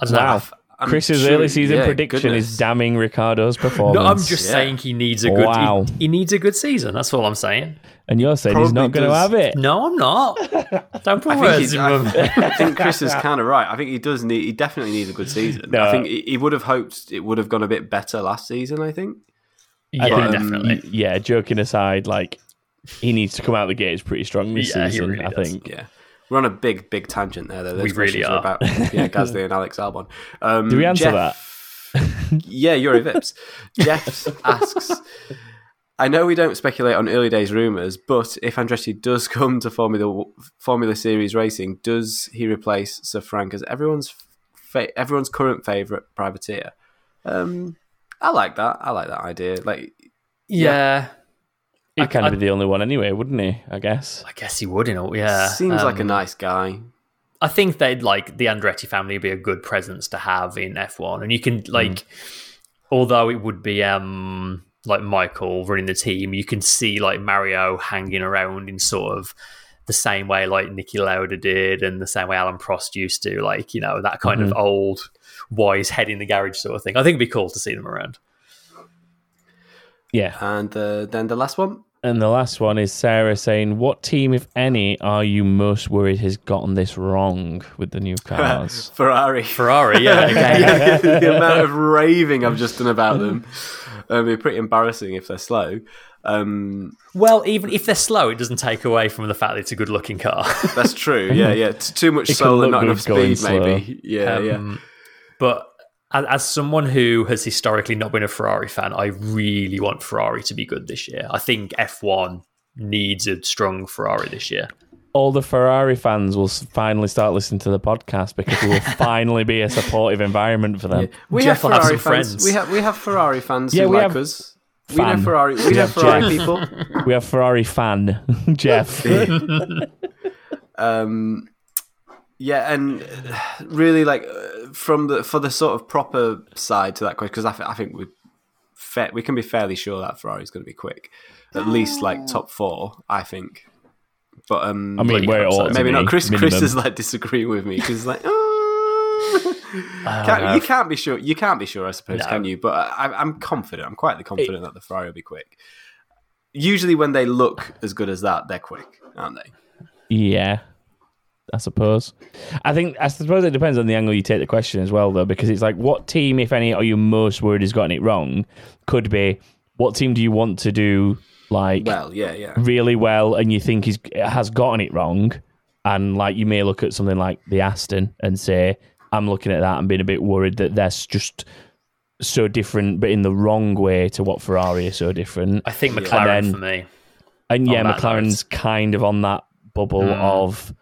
I don't Wow. know. I'm Chris's sure- early season yeah, prediction goodness. is damning Ricciardo's performance. No, I'm just Yeah. saying he needs a good. Wow. He, he needs a good season. That's all I'm saying. and you're saying he's not going to have it. No, I'm not. Don't put I think, words in I, my I think Chris is kind of right. I think he does need. He definitely needs a good season. No. I think he, he would have hoped it would have gone a bit better last season. I think. I Yeah, think- um, definitely. Yeah, joking aside, like he needs to come out the gates pretty strong this Yeah, he season. really I does. think. Yeah, we're on a big, big tangent there. Though. Those We really questions are. About, yeah, Gasly and Alex Albon. Um, Do we answer Jeff- yeah, Juri Vips. Jeff asks. I know we don't speculate on early days rumours, but if Andretti does come to Formula Formula Series racing, does he replace Sir Frank as everyone's fa- everyone's current favourite privateer? Um, I like that. I like that idea. Like, Yeah, He'd I- kind of be the only one anyway, wouldn't he? I guess. I guess he would. In all, yeah, seems like a Um, nice guy. I think they'd like the Andretti family would be a good presence to have in F1, and you can like, although it would be um like Michael running the team, you can see like Mario hanging around in sort of the same way like Niki Lauda did, and the same way Alain Prost used to, like you know that kind of old wise head in the garage sort of thing. I think it'd be cool to see them around. Yeah. And uh, then the last one. And the last one is Sarah saying, "What team, if any, are you most worried has gotten this wrong with the new cars?" Ferrari. Ferrari, yeah, again. the amount of raving I've just done about them. It'd be pretty embarrassing if they're slow. Um, well, even if they're slow, it doesn't take away from the fact that it's a good-looking car. that's true. Yeah, yeah. T- too much It can soul and not enough going speed, maybe. Yeah, yeah. Um, But as, as someone who has historically not been a Ferrari fan, I really want Ferrari to be good this year. I think F1 needs a strong Ferrari this year. All the Ferrari fans will finally start listening to the podcast because it will finally be a supportive environment for them. We Jeff have will have Ferrari some fans. friends. We have we have Ferrari fans Yeah, who we like have us. We know. Ferrari. We We know have Ferrari Jeff. people. We have Ferrari fan Jeff. Um, yeah, and really like uh, from the for the sort of proper side to that question because I, th- I think we fa- we can be fairly sure that Ferrari's going to be quick, at least like top four. I think. But um, I mean, Bloody where it ought maybe not. Chris Chris minimum. is like disagreeing with me because like. "Oh." Can't- you can't be sure. You can't be sure, I suppose, No. can you? But I, I'm confident. I'm quietly confident that the Ferrari will be quick. Usually, when they look as good as that, they're quick, aren't they? Yeah, I suppose. I think I suppose it depends on the angle you take the question as well, though, because it's like, what team, if any, are you most worried has gotten it wrong? Could be, what team do you want to do like Well, yeah, yeah. really well, and you think he's has gotten it wrong, and like you may look at something like the Aston and say, I'm looking at that and being a bit worried that that's just so different, but in the wrong way to what Ferrari is so different. I think McLaren And then- for me. And yeah, on that McLaren's kind of on that bubble Mm. of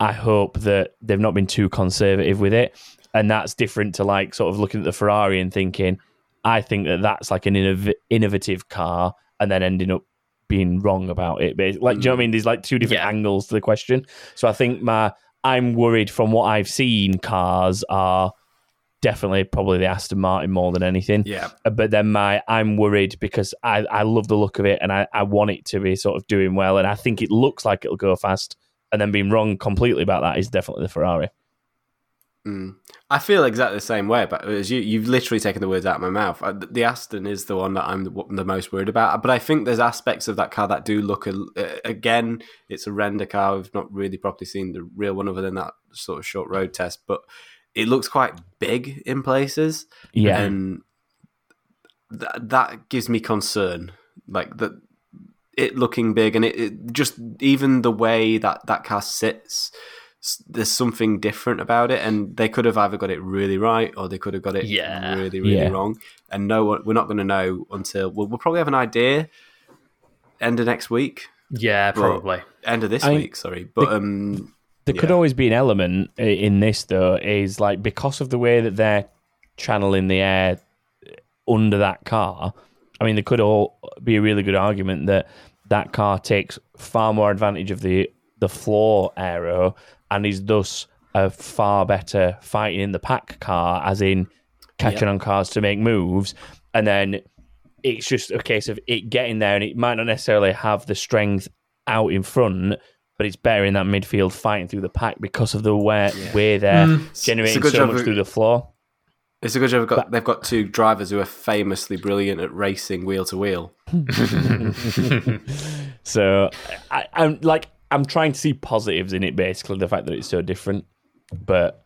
I hope that they've not been too conservative with it. And that's different to like sort of looking at the Ferrari and thinking, I think that that's like an innov- innovative car and then ending up being wrong about it. But like, do you know what I mean? There's like two different Yeah. angles to the question. So I think my I'm worried from what I've seen. Cars are definitely probably the Aston Martin more than anything. Yeah. Uh, But then my I'm worried because I, I love the look of it and I, I want it to be sort of doing well and I think it looks like it'll go fast and then being wrong completely about that is definitely the Ferrari. Mm. I feel exactly the same way, but as you, you've literally taken the words out of my mouth. Uh, The Aston is the one that I'm the, most worried about. But I think there's aspects of that car that do look a, again. It's a render car. We've not really properly seen the real one other than that sort of short road test, but it looks quite big in places. Yeah. and th- that gives me concern. Like that, it looking big, and it, it just even the way that that car sits. There's something different about it, and they could have either got it really right or they could have got it Yeah. really, really Yeah. wrong. And no one, we're not going to know until we'll, we'll probably have an idea end of next week, Yeah, probably. end of this I- week. Sorry, but um, There could always be an element in this, though, is like because of the way that they're channeling the air under that car. I mean, there could all be a really good argument that that car takes far more advantage of the the floor aero and is thus a far better fighting in the pack car, as in catching on cars to make moves, and then it's just a case of it getting there, and it might not necessarily have the strength out in front, but it's better in that midfield fighting through the pack because of the way, way they're generating so much of- through the floor. It's a good job. They've got, they've got two drivers who are famously brilliant at racing wheel to wheel. So I, I'm like I'm trying to see positives in it, basically the fact that it's so different, but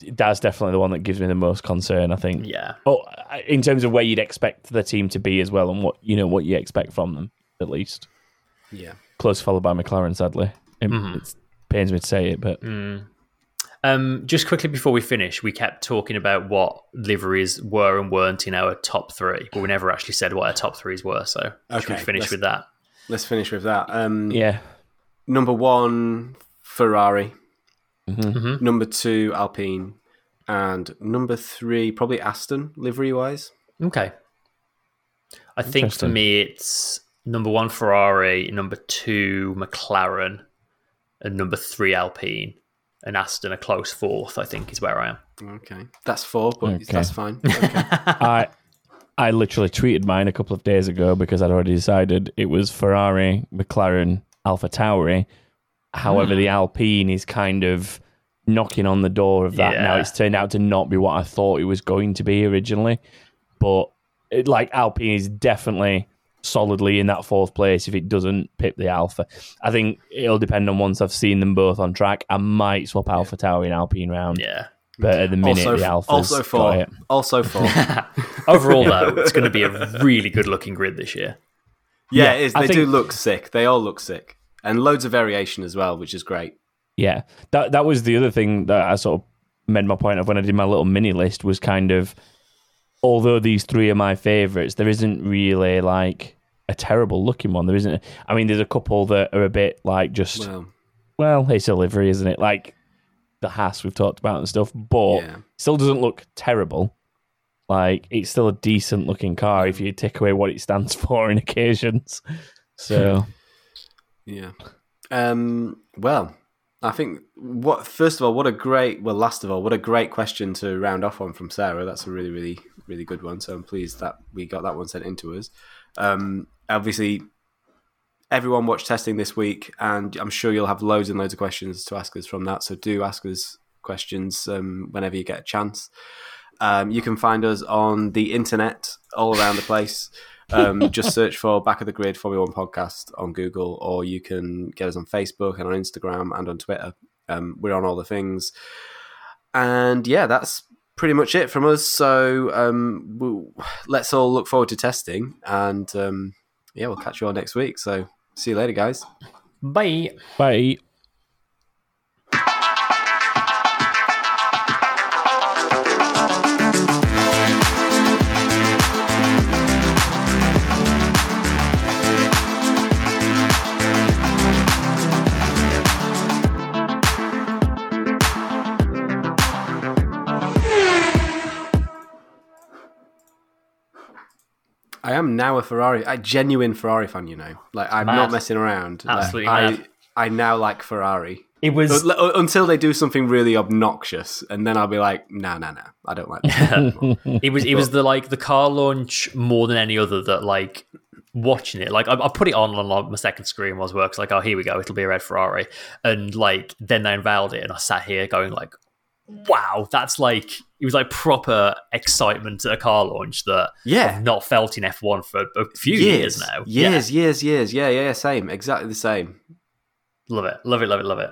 that's definitely the one that gives me the most concern. I think. Yeah. Oh, in terms of where you'd expect the team to be as well, and what you know what you expect from them, at least. Yeah. Close followed by McLaren, sadly. It it's, pains me to say it, but mm. Um, just quickly before we finish, we kept talking about what liveries were and weren't in our top three, but we never actually said what our top threes were. So should we finish with that? Let's finish with that. Um, yeah, Number one, Ferrari. Mm-hmm. Number two, Alpine. And number three, probably Aston, livery wise. Okay. I think for me, it's number one Ferrari, number two McLaren, and number three Alpine, and Aston a close fourth. I think is where I am. Okay. That's four, but Okay. that's fine. Okay. I I literally tweeted mine a couple of days ago because I'd already decided it was Ferrari, McLaren, AlphaTauri. However, the ah. Alpine is kind of knocking on the door of that now. It's turned out to not be what I thought it was going to be originally, but it, like Alpine is definitely solidly in that fourth place if it doesn't pip the Alpha. I think it'll depend on once I've seen them both on track. I might swap AlphaTauri and Alpine round, Yeah. but at the minute also, the Alpha's also got four. it. Also four. Overall, though, it's going to be a really good looking grid this year. Yeah, Yeah, it is. I They do look sick. They all look sick. And loads of variation as well, which is great. Yeah, that that was the other thing that I sort of made my point of when I did my little mini list was kind of, although these three are my favourites, there isn't really like a terrible looking one. There isn't. I mean, there's a couple that are a bit like just well, Well, it's a livery, isn't it? Like the Haas we've talked about and stuff, but Yeah. still doesn't look terrible. Like it's still a decent looking car if you take away what it stands for in occasions. So yeah. Um, well, I think what first of all, what a great well, last of all, what a great question to round off on from Sarah. That's a really, really, really good one. So I'm pleased that we got that one sent into us. Um, obviously, everyone watched testing this week, and I'm sure you'll have loads and loads of questions to ask us from that. So do ask us questions um, whenever you get a chance. Um, you can find us on the internet all around the place. Um, just search for Back of the Grid Formula One podcast on Google, or you can get us on Facebook and on Instagram and on Twitter. Um, we're on all the things. And yeah, that's pretty much it from us. So um, we'll, let's all look forward to testing. And um, yeah, we'll catch you all next week. So see you later, guys. Bye. bye. I am now a Ferrari, a genuine Ferrari fan. You know, like I'm Mad. not messing around. Like, Absolutely I. I now like Ferrari. It was until they do something really obnoxious, and then I'll be like, no, no, no, I don't like this it was it was the like the car launch more than any other that like watching it like I, I put it on on like, my second screen was works like oh here we go it'll be a red Ferrari and like then they unveiled it and I sat here going like wow that's like it was like proper excitement at a car launch that Yeah. I've not felt in F1 for a few years, now years, years, years. Yeah, yeah, same, exactly the same. love it love it love it love it